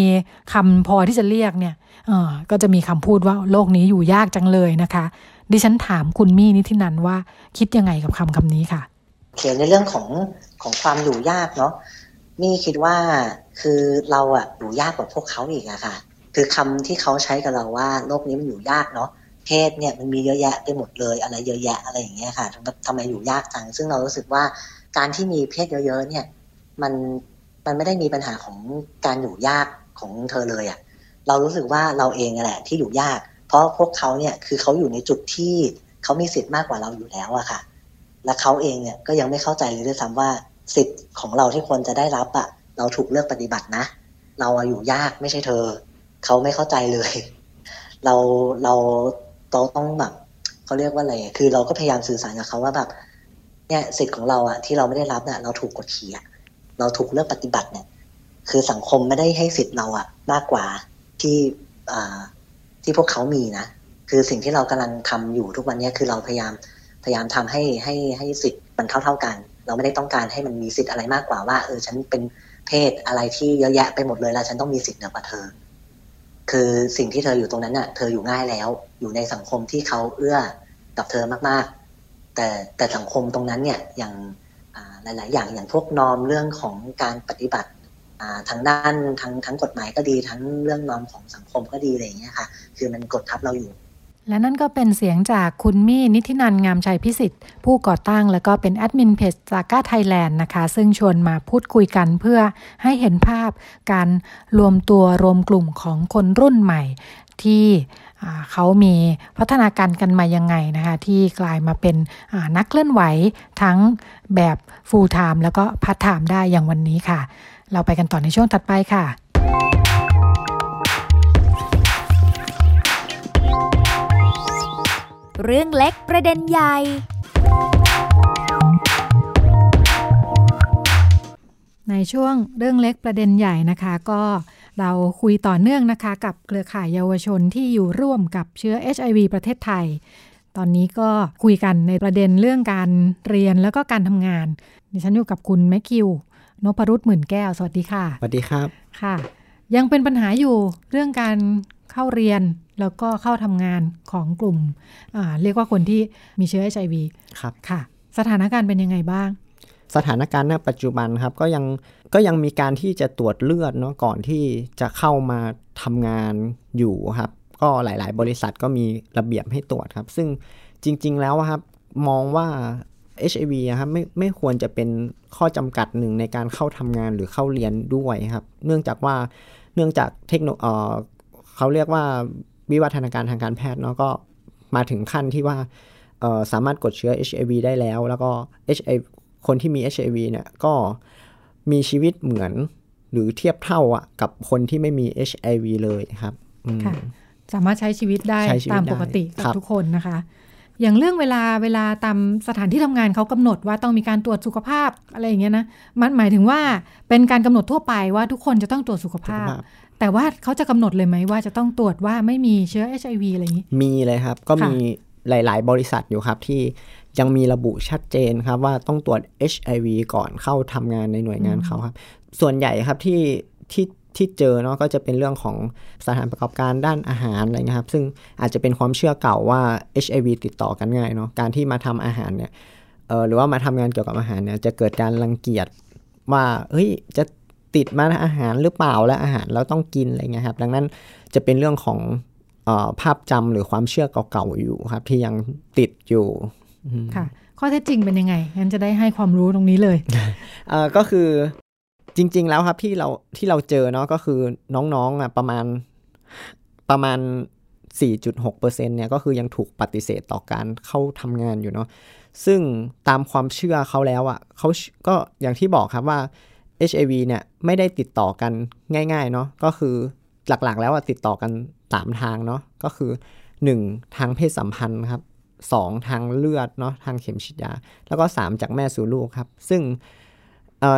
คำพอที่จะเรียกเนี่ยออก็จะมีคำพูดว่าโลกนี้อยู่ยากจังเลยนะคะ ดิฉันถามคุณมี่นิธินันว่าคิดยังไงกับคำคำนี้ค่ะเขียนในเรื่องของของความอยู่ยากเนาะมี่คิดว่าคือเราอะอยู่ยากกว่าพวกเขาอีกอะค่ะ คือคำที่เขาใช้กับเราว่าโลกนี้มันอยู่ยากเนาะเพศเนี่ยมันมีเยอะแยะไปหมดเลย อะไรเยอะแยะอะไรอย่างเงี้ยค่ะทำไมอยู่ยากจังซึ่งเรารู้สึกว่าการที่มีเพศเยอะๆเนี่ย มัน มันไม่ได้มีปัญหาของการอยู่ยากของเธอเลยอะเรารู้สึกว่าเราเองแหละที่อยู่ยาก เพราะพวกเขาเนี่ยคือเขาอยู่ในจุดที่เขามีสิทธิ์มากกว่าเราอยู่แล้วอะค่ะ และเขาเองเนี่ยก็ยังไม่เข้าใจเลยด้วยซ้ำว่าสิทธิ์ของเราที่ควรจะได้รับอะเราถูกเลือกปฏิบัตินะ เราอยู่ยากไม่ใช่เธอ เขาไม่เข้าใจเลย เราเราเราต้องแบบเขาเรียกว่าอะไรคือเราก็พยายามสื่อสารกับเขาว่าแบบเนี่ยสิทธิ์ของเราอะที่เราไม่ได้รับเนี่ยเราถูกกดขี่อะ เราถูกเลือกปฏิบัติเนี่ย คือสังคมไม่ได้ให้สิทธิ์เราอะมากกว่าที่อที่พวกเขามีนะคือสิ่งที่เรากำลังทำอยู่ทุกวันนี้คือเราพยายามพยายามทำให้ให้ให้สิทธิ์มันเท่าเท่ากัน เราไม่ได้ต้องการให้มันมีสิทธิ์อะไรมากกว่าว่าเออฉันเป็นเพศอะไรที่เยอะแยะไปหมดเลยแล้วฉันต้องมีสิทธิ์เหนือกว่าเธอ คือสิ่งที่เธออยู่ตรงนั้นน่ะ เธออยู่ง่ายแล้ว อยู่ในสังคมที่เขาเอื้อกับเธอมากๆ แต่แต่สังคมตรงนั้นเนี่ยอย่าง หลาย ๆ อย่างอย่างพวกนอมเรื่องของการปฏิบัติทางด้านทั้งทั้งกฎหมายก็ดีทั้งเรื่องนอมของสังคมก็ดีอะไรอย่างเงี้ยค่ะ คือมันกดทับเราอยู่ และนั่นก็เป็นเสียงจากคุณมี่นิธินันงามชัยพิสิทธิ์ ผู้ก่อตั้งและก็เป็นแอดมินเพจจาก้าไทยแลนด์นะคะ ซึ่งชวนมาพูดคุยกันเพื่อให้เห็นภาพการรวมตัวรวมกลุ่มของคนรุ่นใหม่ที่ เขามีพัฒนาการกันมายังไงนะคะที่กลายมาเป็นนักเคลื่อนไหวทั้งแบบ full time แล้วก็ part time ได้อย่างวันนี้ค่ะ เราไปกันต่อในช่วงถัดไปค่ะเรื่องเล็กประเด็นใหญ่ ในช่วงเรื่องเล็กประเด็นใหญ่นะคะ ก็เราคุยต่อเนื่องนะคะ กับเครือข่ายเยาวชนที่อยู่ร่วมกับเชื้อ HIV ประเทศไทย ตอนนี้ก็คุยกันในประเด็นเรื่องการเรียนแล้วก็การทำงานดิฉันอยู่กับคุณแมคคิวนพรุษหมื่นแก้ว สวัสดีค่ะ สวัสดีครับ ค่ะ ยังเป็นปัญหาอยู่เรื่องการเข้าเรียนแล้วก็เข้าทำงานของกลุ่ม เรียกว่าคนที่มีเชื้อ HIV ครับ ค่ะ สถานการณ์เป็นยังไงบ้าง สถานการณ์ณปัจจุบันครับก็ยังก็ยังมีการที่จะตรวจเลือดเนาะก่อนที่จะเข้ามาทำงานอยู่ครับ ก็หลาย ๆ บริษัทก็มีระเบียบให้ตรวจครับ ซึ่งจริง ๆ แล้วครับมองว่า HIV ครับไม่ไม่ควรจะเป็นข้อจำกัดหนึ่งในการเข้าทำงานหรือเข้าเรียนด้วยครับ เนื่องจากว่าเนื่องจากเทคโนโลยีเขาเรียกว่าวิวัฒนาการทางการแพทย์เนาะก็มาถึงขั้นที่ว่าสามารถกดเชื้อ HIV ได้แล้ว แล้วก็ HIV คนที่มี HIV เนี่ยก็มีชีวิตเหมือนหรือเทียบเท่าอะกับคนที่ไม่มี HIV เลยครับค่ะสามารถใช้ชีวิตได้ตามปกติกับทุกคนนะคะ อย่างเรื่องเวลาเวลาตามสถานที่ทำงานเขากำหนดว่าต้องมีการตรวจสุขภาพอะไรอย่างเงี้ยนะมันหมายถึงว่าเป็นการกำหนดทั่วไปว่าทุกคนจะต้องตรวจสุขภาพ แต่ว่าเขาจะกำหนดเลยไหมว่าจะต้องตรวจว่าไม่มีเชื้อ HIV อะไรอย่างนี้ มีเลยครับ ก็มีหลาย ๆ บริษัทอยู่ครับที่ ยังมีระบุชัดเจนครับว่าต้องตรวจ HIV ก่อนเข้าทำงานในหน่วยงานเขาครับ ส่วนใหญ่ครับที่ที่ที่เจอเนาะก็จะเป็นเรื่องของสถานประกอบการด้านอาหารอะไรเงี้ยครับ ซึ่งอาจจะเป็นความเชื่อเก่าว่า HIV ติดต่อกันง่ายเนาะการที่มาทำอาหารเนี่ยเออหรือว่ามาทำงานเกี่ยวกับอาหารเนี่ยจะเกิดการรังเกียจว่าเฮ้ยจะติดมาอาหารหรือเปล่าและอาหารเราต้องกินอะไรเงี้ยครับ ดังนั้นจะเป็นเรื่องของอภาพจำหรือความเชื่อเก่าๆอยู่ครับ ที่ยังติดอยู่ ค่ะ ข้อเท็จจริงเป็นยังไงงั้นจะได้ให้ความรู้ตรงนี้เลยเออก็คือจริง ๆ แล้วครับที่เราที่เราเจอเนาะก็คือน้องๆอะประมาณประมาณ 4.6%เนี่ยก็คือยังถูกปฏิเสธต่อการเข้าทำงานอยู่เนาะซึ่งตามความเชื่อเขาแล้วอะเขาก็อย่างที่บอกครับว่า HIV เนี่ยไม่ได้ติดต่อกันง่ายๆเนาะก็คือหลักๆแล้วติดต่อกันสามทางเนาะก็คือ 1. ทางเพศสัมพันธ์ครับ 2. ทางเลือดเนาะทางเข็มฉีดยา แล้วก็ 3 จากแม่สู่ลูกครับ ซึ่ง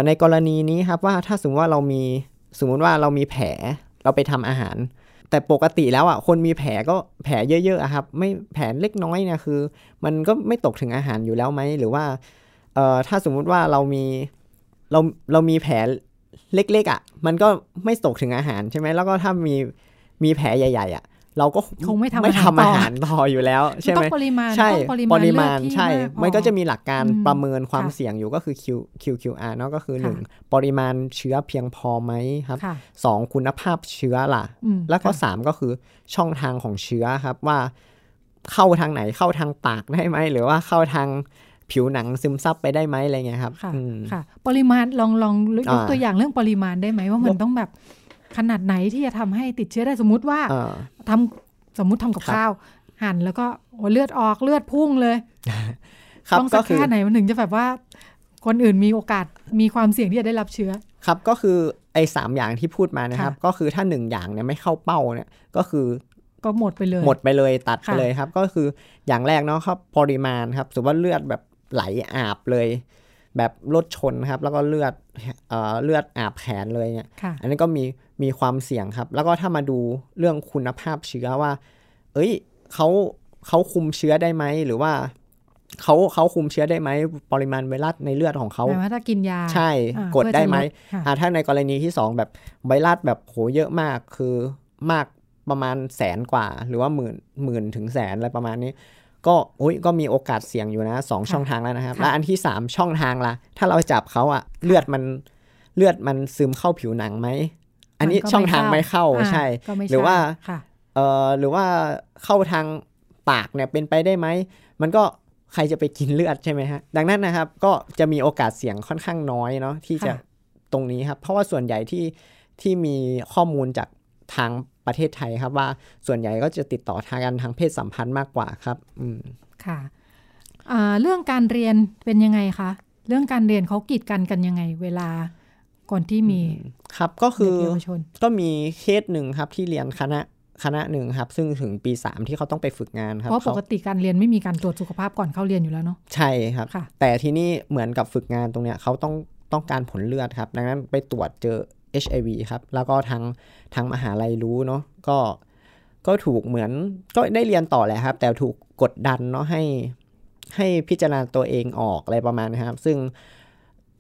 ในกรณีนี้ครับว่าถ้าสมมติว่าเรามีสมมติว่าเรามีแผลเราไปทำอาหาร แต่ปกติแล้วอะคนมีแผลก็แผลเยอะๆครับ ไม่แผลเล็กน้อยเนี่ยคือ มันก็ไม่ตกถึงอาหารอยู่แล้วไหมหรือว่าถ้าสมมุติว่าเรามีเราเรามีแผลเล็กๆอะ มันก็ไม่ตกถึงอาหารใช่ไหมแล้วก็ถ้ามีมีแผลใหญ่ ๆอะ เราก็คงไม่ทำไม่ทำอาหารต่ออยู่แล้ว ใช่ไหมปริมาณใช่ปริมาณใช่ มันก็จะมีหลักการประเมินความเสี่ยงอยู่ก็คือ Q QQR เนาะก็คือหนึ่งปริมาณเชื้อเพียงพอไหมครับสองคุณภาพเชื้อล่ะ แล้วก็สามก็คือช่องทางของเชื้อครับว่าเข้าทางไหนเข้าทางปากได้ไหมหรือว่าเข้าทางผิวหนังซึมซับไปได้ไหมอะไรเงี้ยครับค่ะค่ะปริมาณลองลองยกตัวอย่างเรื่องปริมาณได้ไหมว่ามันต้องแบบ ขนาดไหนที่จะทำให้ติดเชื้อได้สมมุติว่าทำสมมุติทำกับข้าว หั่นแล้วก็เลือดออกเลือดพุ่งเลยต้องสักแค่ไหนมันถึงจะแบบว่า คนอื่นมีโอกาสมีความเสี่ยงที่จะได้รับเชื้อ ครับก็คือไอ้สามอย่างที่พูดมานะครับ ก็คือถ้าหนึ่งอย่างเนี่ยไม่เข้าเป้าเนี่ยก็คือก็หมดไปเลย หมดไปเลยตัดไปเลยครับ ก็คืออย่างแรกเนาะครับปริมาณครับสมมติว่าเลือดแบบไหลอาบเลย แบบรถชนครับ แล้วก็เลือดเอ่อเลือดอาบแขนเลยเนี่ยอันนี้ก็มี มีความเสี่ยงครับ แล้วก็ถ้ามาดูเรื่องคุณภาพเชื้อว่า เอ้ยเขาเขาคุมเชื้อได้ไหมหรือว่าเขาเขาคุมเชื้อได้ไหมปริมาณไวรัสในเลือดของเขาหมายว่าถ้ากินยาใช่กดได้ไหมอ่าถ้าในกรณีที่สองแบบไวรัสแบบโหเยอะมากคือมากประมาณแสนกว่า หรือว่าหมื่นหมื่นถึงแสนอะไรประมาณนี้ ก็อุ้ยก็มีโอกาสเสี่ยงอยู่นะสองช่องทางแล้วนะครับ และอันที่สามช่องทางละถ้าเราจับเขาอะเลือดมันเลือดมันซึมเข้าผิวหนังไหม อันนี้ช่องทางไม่เข้าใช่ หรือว่าเออหรือว่าเข้าทางปากเนี่ยเป็นไปได้ไหม มันก็ใครจะไปกินเลือดใช่ไหมฮะ ดังนั้นนะครับ ก็จะมีโอกาสเสี่ยงค่อนข้างน้อยเนาะที่จะค่ะตรงนี้ครับ เพราะว่าส่วนใหญ่ที่ที่มีข้อมูลจากทางประเทศไทยครับว่าส่วนใหญ่ก็จะติดต่อทางกันทางเพศสัมพันธ์มากกว่าครับ อืมค่ะอ่าเรื่องการเรียนเป็นยังไงคะ เรื่องการเรียนเขากีดกันกันยังไง เวลา ก่อนที่มีครับก็คือเด็กเยาวชนก็มีเคสหนึ่งครับที่เรียนคณะคณะหนึ่งครับ ซึ่งถึงปีสามที่เขาต้องไปฝึกงานครับเพราะปเขากติการเรียนไม่มีการตรวจสุขภาพก่อนเข้าเรียนอยู่แล้วเนาะใช่ครับค่ะแต่ที่นี่เหมือนกับฝึกงานตรงเนี้ยเขาต้องต้องการผลเลือดครับ ดังนั้นไปตรวจเจอ HIV ครับ แล้วก็ทางทางมหาลัยรู้เนาะก็ก็ถูกเหมือนก็ได้เรียนต่อแหละครับ แต่ถูกกดดันเนาะให้ให้พิจารณาตัวเองออกอะไรประมาณนี้ครับ ซึ่ง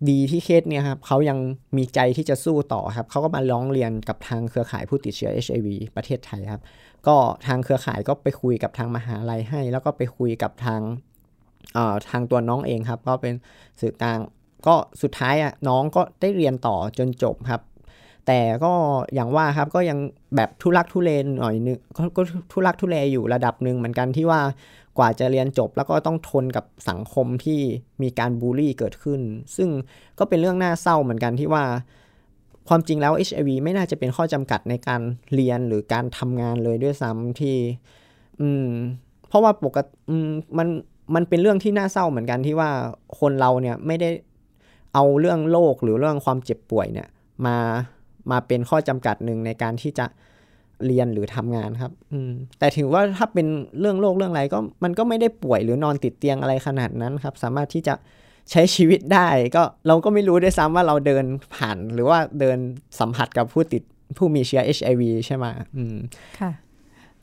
ดีที่เคสเนี่ยครับเขายังมีใจที่จะสู้ต่อครับเขาก็มาร้องเรียนกับทางเครือข่ายผู้ติดเชื้อ HIV ประเทศไทยครับ ก็ทางเครือข่ายก็ไปคุยกับทางมหาลัยให้ แล้วก็ไปคุยกับทางเอ่อทางตัวน้องเองครับ ก็เป็นสื่อกลางก็สุดท้ายอะน้องก็ได้เรียนต่อจนจบครับ แต่ก็อย่างว่าครับก็ยังแบบทุลักทุเลหน่อยนึงก็ทุลักทุเลอยู่ระดับหนึ่งเหมือนกันที่ว่า กว่าจะเรียนจบแล้วก็ต้องทนกับสังคมที่มีการบูลลี่เกิดขึ้น ซึ่งก็เป็นเรื่องน่าเศร้าเหมือนกันที่ว่า ความจริงแล้ว HIV ไม่น่าจะเป็นข้อจำกัดในการเรียนหรือการทำงานเลยด้วยซ้ำที่ อืม เพราะว่าปกติมมันมันเป็นเรื่องที่น่าเศร้าเหมือนกันที่ว่าคนเราเนี่ยไม่ได้เอาเรื่องโรคหรือเรื่องความเจ็บป่วยเนี่ย มามาเป็นข้อจำกัดหนึ่งในการที่จะ เรียนหรือทำงานครับ อืมแต่ถือว่าถ้าเป็นเรื่องโรคเรื่องอะไรก็มันก็ไม่ได้ป่วยหรือนอนติดเตียงอะไรขนาดนั้นครับ สามารถที่จะใช้ชีวิตได้ก็เราก็ไม่รู้ด้วยซ้ำว่าเราเดินผ่าน หรือว่าเดินสัมผัสกับผู้ติดผู้มีเชื้อ HIV ใช่ไหมอืมค่ะ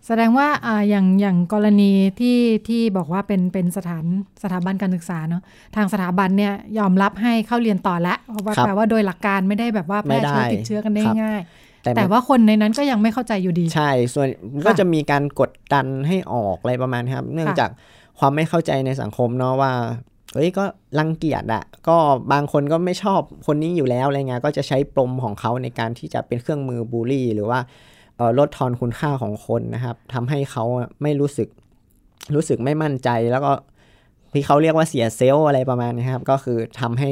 แสดงว่าอ่าอย่างอย่างกรณีที่ที่บอกว่าเป็นเป็นสถานสถาบันการศึกษาเนาะทางสถาบันเนี่ยยอมรับให้เข้าเรียนต่อแล้วเพราะว่าครับแปลว่าโดยหลักการไม่ได้แบบว่าแพร่เชื้อไม่ได้ติดเชื้อกันได้ครับง่าย แต่แต่ว่าคนในนั้นก็ยังไม่เข้าใจอยู่ดี ใช่ ส่วนก็จะมีการกดดันให้ออกอะไรประมาณนี้ครับ เนื่องจากความไม่เข้าใจในสังคมเนาะว่าเฮ้ยก็รังเกียจอะก็บางคนก็ไม่ชอบคนนี้อยู่แล้วอะไรเงี้ยก็จะใช้ปมของเขาในการที่จะเป็นเครื่องมือบูลลี่ หรือว่าเอ่อลดทอนคุณค่าของคนนะครับทำให้เขาไม่รู้สึกรู้สึกไม่มั่นใจแล้วก็ที่เขาเรียกว่าเสียเซลล์อะไรประมาณนี้ครับ ก็คือทำให้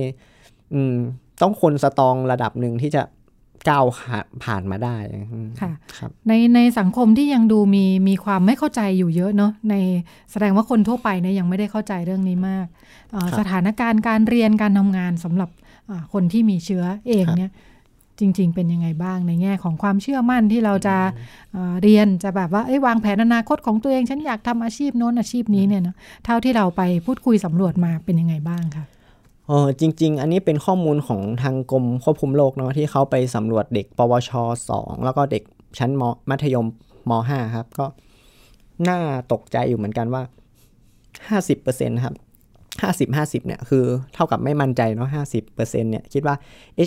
อืมต้องคนสตรองระดับหนึ่งที่จะ ก้าวผ่านมาได้อืมค่ะครับในในสังคมที่ยังดูมีมีความไม่เข้าใจอยู่เยอะเนาะในแสดงว่าคนทั่วไปเนี่ยยังไม่ได้เข้าใจเรื่องนี้มากเอ่อครับสถานการณ์การเรียนการทำงานสำหรับอ่าคนที่มีเชื้อเองครับเนี่ยจริง ๆ เป็นยังไงบ้างในแง่ของความเชื่อมั่นที่เราจะเอ่อเรียนจะแบบว่าเอ้ยวางแผนอนาคตของตัวเอง ฉันอยากทำอาชีพโน้นอาชีพนี้เนี่ยเนาะเท่าที่เราไปพูดคุยสำรวจมาเป็นยังไงบ้างคะ เออจริง ๆ อันนี้เป็นข้อมูลของทางกรมควบคุมโรคเนาะที่เขาไปสำรวจเด็ก ปวช 2 แล้วก็เด็กชั้นมมัธยมม 5 ครับ ก็น่าตกใจอยู่เหมือนกันว่า 50%ครับ50 50เนี่ยคือเท่ากับไม่มั่นใจเนาะ50%เนี่ยคิดว่า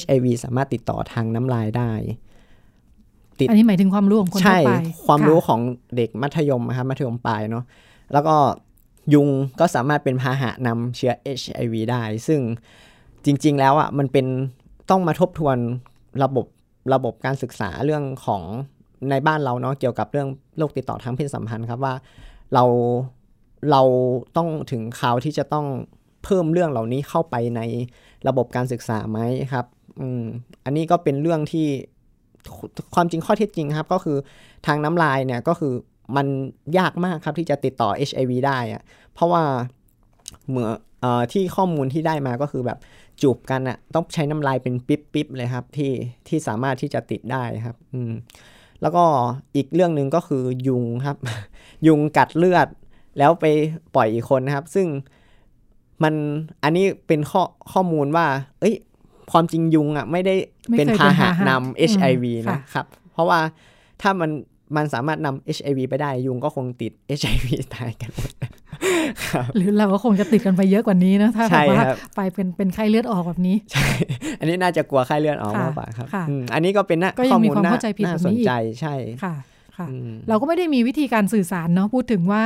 HIV สามารถติดต่อทางน้ำลายได้ติดอันนี้หมายถึงความรู้ของคนทั่ใช่วไปความรู้ะของเด็กมัธยมนะครับมัธยมปลายเนาะแล้วก็ ยุงก็สามารถเป็นพาหะนำเชื้อ HIV ได้ ซึ่งจริง ๆ แล้วอะมันเป็นต้องมาทบทวนระบบระบบการศึกษาเรื่องของในบ้านเราเนาะเกี่ยวกับเรื่องโรคติดต่อทางเพศสัมพันธ์ครับว่าเราเราต้องถึงคราวที่จะต้องเพิ่มเรื่องเหล่านี้เข้าไปในระบบการศึกษาไหมครับอืมอันนี้ก็เป็นเรื่องที่ความจริงข้อเท็จจริงครับ ก็คือทางน้ำลายเนี่ยก็คือ มันยากมากครับที่จะติดต่อ HIV ได้อะเพราะว่าเหมือเอ่อที่ข้อมูลที่ได้มาก็คือแบบจูบกันอะต้องใช้น้ำลายเป็นปิ๊บปิ๊บเลยครับที่ที่สามารถที่จะติดได้ครับ อืมแล้วก็อีกเรื่องหนึ่งก็คือยุงครับ ยุงกัดเลือด แล้วไปปล่อยอีกคนนะครับ ซึ่งมันอันนี้เป็นข้อข้อมูลว่า เอ้ย ความจริงยุงอะไม่ได้ไม่เป็นเคยพาเป็นหะพาหะนำ HIV อืมค่ะนะครับ เพราะว่าถ้ามัน มันสามารถนำ HIV ไปได้ยุงก็คงติด HIV ตายกันหมดครับหรือเราก็คงจะติดกันไปเยอะกว่านี้นะถ้าใช่แบบว่าครับไปเป็นเป็นไข้เลือดออกแบบนี้ใช่อันนี้น่าจะกลัวไข้เลือดออกค่ะมากกว่าครับค่ะอืมอันนี้ก็เป็นน่าก็ยังข้อมีมูลความน่าเข้าใจผิดน่าแบบสนี้นอีกใจใช่ค่ะค่ะอืมเราก็ไม่ได้มีวิธีการสื่อสารเนาะพูดถึงว่า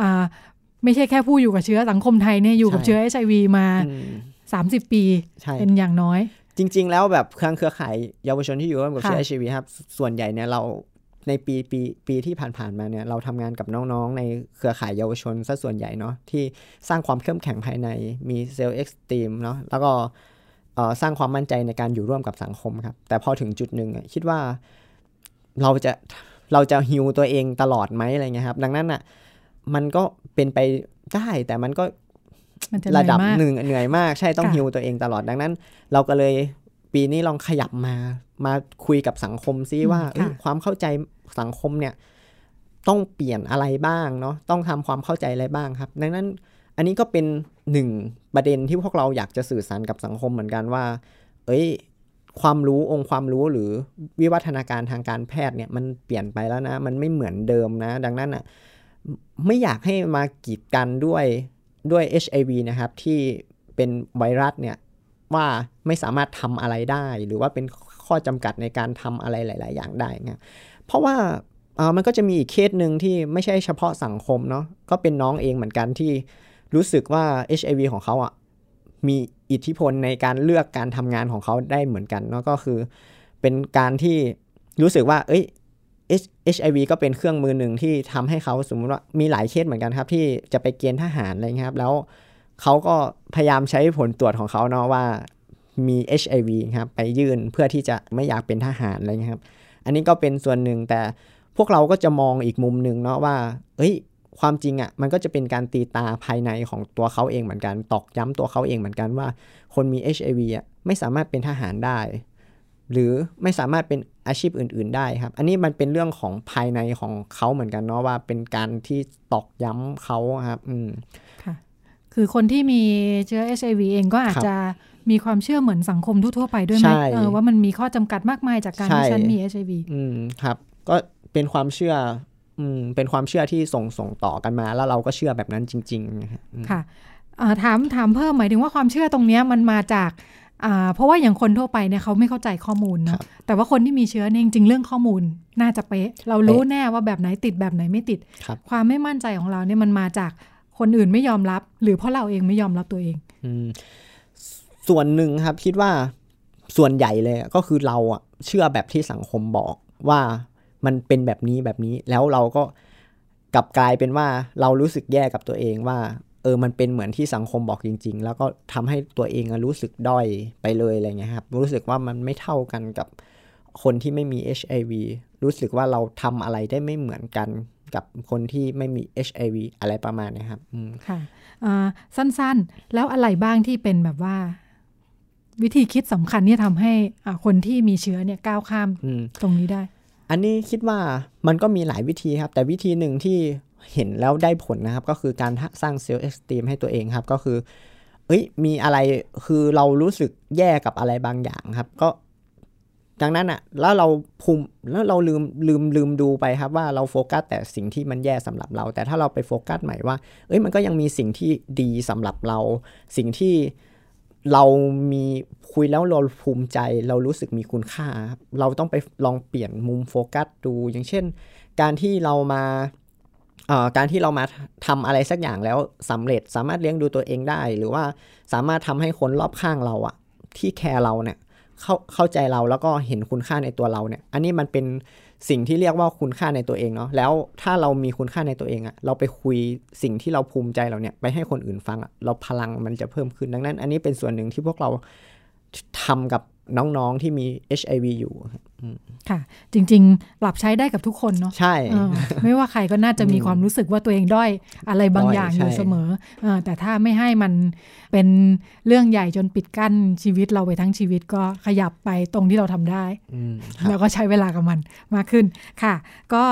อ่าไม่ใช่แค่ผู้อยู่กับเชื้อสังคมไทยเนี่ยอยู่กับใช่เชื้อ HIV มาอืม30 ปีใช่เป็นอย่างน้อย จริง ๆ แล้วแบบเครือเครือข่ายเยาวชนที่อยู่ร่วมกับเชื้อค่ะ HIV ครับส่วนใหญ่เนี่ยเรา ในปีปีปีที่ผ่านๆมาเนี่ยเราทำงานกับน้องๆ ในเครือข่ายเยาวชนซะส่วนใหญ่เนาะที่สร้างความเข้มแข็งภายในมี self-esteem เนาะแล้วก็สร้างความมั่นใจในการอยู่ร่วมกับสังคมครับ แต่พอถึงจุดหนึ่งคิดว่าเราจะเราจะฮิวตัวเองตลอดไหมอะไรเงี้ยครับ ดังนั้นอะมันก็เป็นไปได้แต่มันก็ระดับหนึ่งเหนื่อยมากใช่ต้องฮิวตัวเองตลอดดังนั้น เราก็เลยปีนี้ลองขยับมา มาคุยกับสังคมซิว่าความเข้าใจสังคมเนี่ยต้องเปลี่ยนอะไรบ้างเนาะต้องทำความเข้าใจอะไรบ้างครับ ดังนั้นอันนี้ก็เป็นหนึ่งประเด็นที่พวกเราอยากจะสื่อสารกับสังคมเหมือนกันว่า เอ้ย ความรู้องค์ความรู้หรือวิวัฒนาการทางการแพทย์เนี่ยมันเปลี่ยนไปแล้วนะ มันไม่เหมือนเดิมนะ ดังนั้นอะไม่อยากให้มากีดกันด้วยด้วย HIV นะครับ ที่เป็นไวรัสเนี่ยว่าไม่สามารถทำอะไรได้หรือว่าเป็น ข้อจำกัดในการทำอะไรหลาย ๆ อย่างได้เงี้ยเพราะว่ามันก็จะมีอีกเคสหนึ่งที่ไม่ใช่เฉพาะสังคมเนาะก็เป็นน้องเองเหมือนกันที่รู้สึกว่า HIV ของเขาอะมีอิทธิพลในการเลือกการทำงานของเขาได้เหมือนกันเนาะก็คือ เป็นการที่รู้สึกว่า เอ้ย HIV ก็เป็นเครื่องมือหนึ่งที่ทำให้เขาสมมติว่ามีหลายเคสเหมือนกันครับ ที่จะไปเกณฑ์ทหารอะไรครับ แล้วเขาก็พยายามใช้ผลตรวจของเขาเนาะว่า มี HIV ครับไปยื่นเพื่อที่จะไม่อยากเป็นทหารอะไรเงี้ยครับ อันนี้ก็เป็นส่วนหนึ่งแต่พวกเราก็จะมองอีกมุมหนึ่งเนาะว่า เอ้ย ความจริงอะ่ะมันก็จะเป็นการตีตาภายในของตัวเขาเองเหมือนกัน ตอกย้ำตัวเขาเองเหมือนกันว่า คนมี HIV อะไม่สามารถเป็นทหารได้ หรือไม่สามารถเป็นอาชีพอื่น ๆ ได้ครับ อันนี้มันเป็นเรื่องของภายในของเขาเหมือนกันเนาะว่าเป็นการที่ตอกย้ำเขาครับ อืมค่ะ คือคนที่มีเชื้อ HIV เองก็อาจจะ มีความเชื่อเหมือนสังคมทั่วๆไปด้วยไหมเออว่ามันมีข้อจำกัดมากมายจากการที่ฉันมี HIV อืมครับ ก็เป็นความเชื่ออืมเป็นความเชื่อที่ส่งส่งต่อกันมา แล้วเราก็เชื่อแบบนั้นจริงๆค่ะถามถามเพิ่มหมายถึงว่าความเชื่อตรงนี้มันมาจากเพราะว่าอย่างคนทั่วไปเนี่ยเขาไม่เข้าใจข้อมูลเนาะแต่ว่าคนที่มีเชื้อเนี่ยจริงเรื่องข้อมูลน่าจะเป๊ะ เรารู้แน่ว่าแบบไหนติดแบบไหนไม่ติด ความไม่มั่นใจของเราเนี่ยมันมาจากคนอื่นไม่ยอมรับ หรือเพราะเราเองไม่ยอมรับตัวเอง ส่วนหนึ่งครับคิดว่าส่วนใหญ่เลยก็คือเราอะเชื่อแบบที่สังคมบอกว่ามันเป็นแบบนี้แบบนี้แล้วเราก็กลับกลายเป็นว่าเรารู้สึกแย่กับตัวเองว่า เออมันเป็นเหมือนที่สังคมบอกจริง ๆ แล้วก็ทำให้ตัวเองรู้สึกด้อยไปเลยอะไรเงี้ยครับ รู้สึกว่ามันไม่เท่ากันกับคนที่ไม่มี HIV รู้สึกว่าเราทำอะไรได้ไม่เหมือนกันกับคนที่ไม่มี HIV อะไรประมาณนี้ครับค่ะสั้นๆ แล้วอะไรบ้างที่เป็นแบบว่า วิธีคิดสำคัญที่ทำให้คนที่มีเชื้อเนี่ยก้าวข้ามตรงนี้ได้ อันนี้คิดว่ามันก็มีหลายวิธีครับ แต่วิธีหนึ่งที่เห็นแล้วได้ผลนะครับ ก็คือการสร้าง self-esteem ให้ตัวเองครับ ก็คือ เอ้ย มีอะไรคือเรารู้สึกแย่กับอะไรบางอย่างครับ ก็ดังนั้นอะ่ะแล้วเราภูมิแล้วเราลืมลืมลืมดูไปครับว่าเราโฟกัสแต่สิ่งที่มันแย่สำหรับเรา แต่ถ้าเราไปโฟกัสใหม่ว่า เอ้ยมันก็ยังมีสิ่งที่ดีสำหรับเรา สิ่งที่ เรามีคุยแล้วเราภูมิใจ เรารู้สึกมีคุณค่า เราต้องไปลองเปลี่ยนมุมโฟกัสดู อย่างเช่น การที่เรามาการที่เรามาทำอะไรสักอย่างแล้วสำเร็จสามารถเลี้ยงดูตัวเองได้ หรือว่าสามารถทำให้คนรอบข้างเราอะที่แคร์เราเนี่ยเข้าเข้าใจเราแล้วก็เห็นคุณค่าในตัวเราเนี่ย อันนี้มันเป็น สิ่งที่เรียกว่าคุณค่าในตัวเองเนาะแล้วถ้าเรามีคุณค่าในตัวเองอะเราไปคุยสิ่งที่เราภูมิใจเราเนี่ยไปให้คนอื่นฟังอะเราพลังมันจะเพิ่มขึ้นดังนั้น อันนี้เป็นส่วนหนึ่งที่พวกเราทำกับน้องๆที่มี HIV อยู่ ค่ะ จริง ๆ ปรับใช้ได้กับทุกคนเนาะใช่ ไม่ว่าใครก็น่าจะมีความรู้สึกว่าตัวเองด้อยอะไรบางอย่างอยู่เสมอแต่ถ้าไม่ให้มันเป็นเรื่องใหญ่จนปิดกั้นชีวิตเราไปทั้งชีวิตก็ขยับไปตรงที่เราทำได้ แล้วก็ใช้เวลากับมันมากขึ้นค่ะ ก็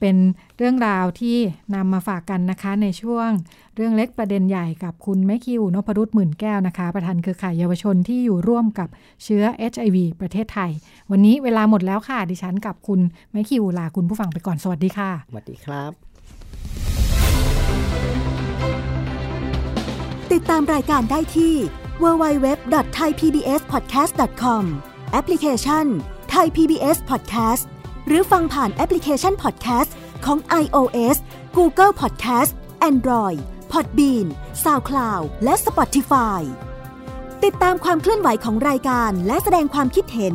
เป็นเรื่องราวที่นำมาฝากกันนะคะในช่วงเรื่องเล็กประเด็นใหญ่กับคุณแมคิวนพรุษหมื่นแก้วนะคะ ประธานเครือข่ายเยาวชนที่อยู่ร่วมกับเชื้อ HIV ประเทศไทย วันนี้เวลาหมดแล้วค่ะ ดิฉันกับคุณแมคิวลาคุณผู้ฟังไปก่อน สวัสดีค่ะ สวัสดีครับ ติดตามรายการได้ที่ www.thaipbspodcast.com แอปพลิเคชัน Thai PBS Podcast หรือฟังผ่านแอปพลิเคชัน Podcast ของ iOS Google Podcast Android Podbean SoundCloud และ Spotify ติดตามความเคลื่อนไหวของรายการและแสดงความคิดเห็น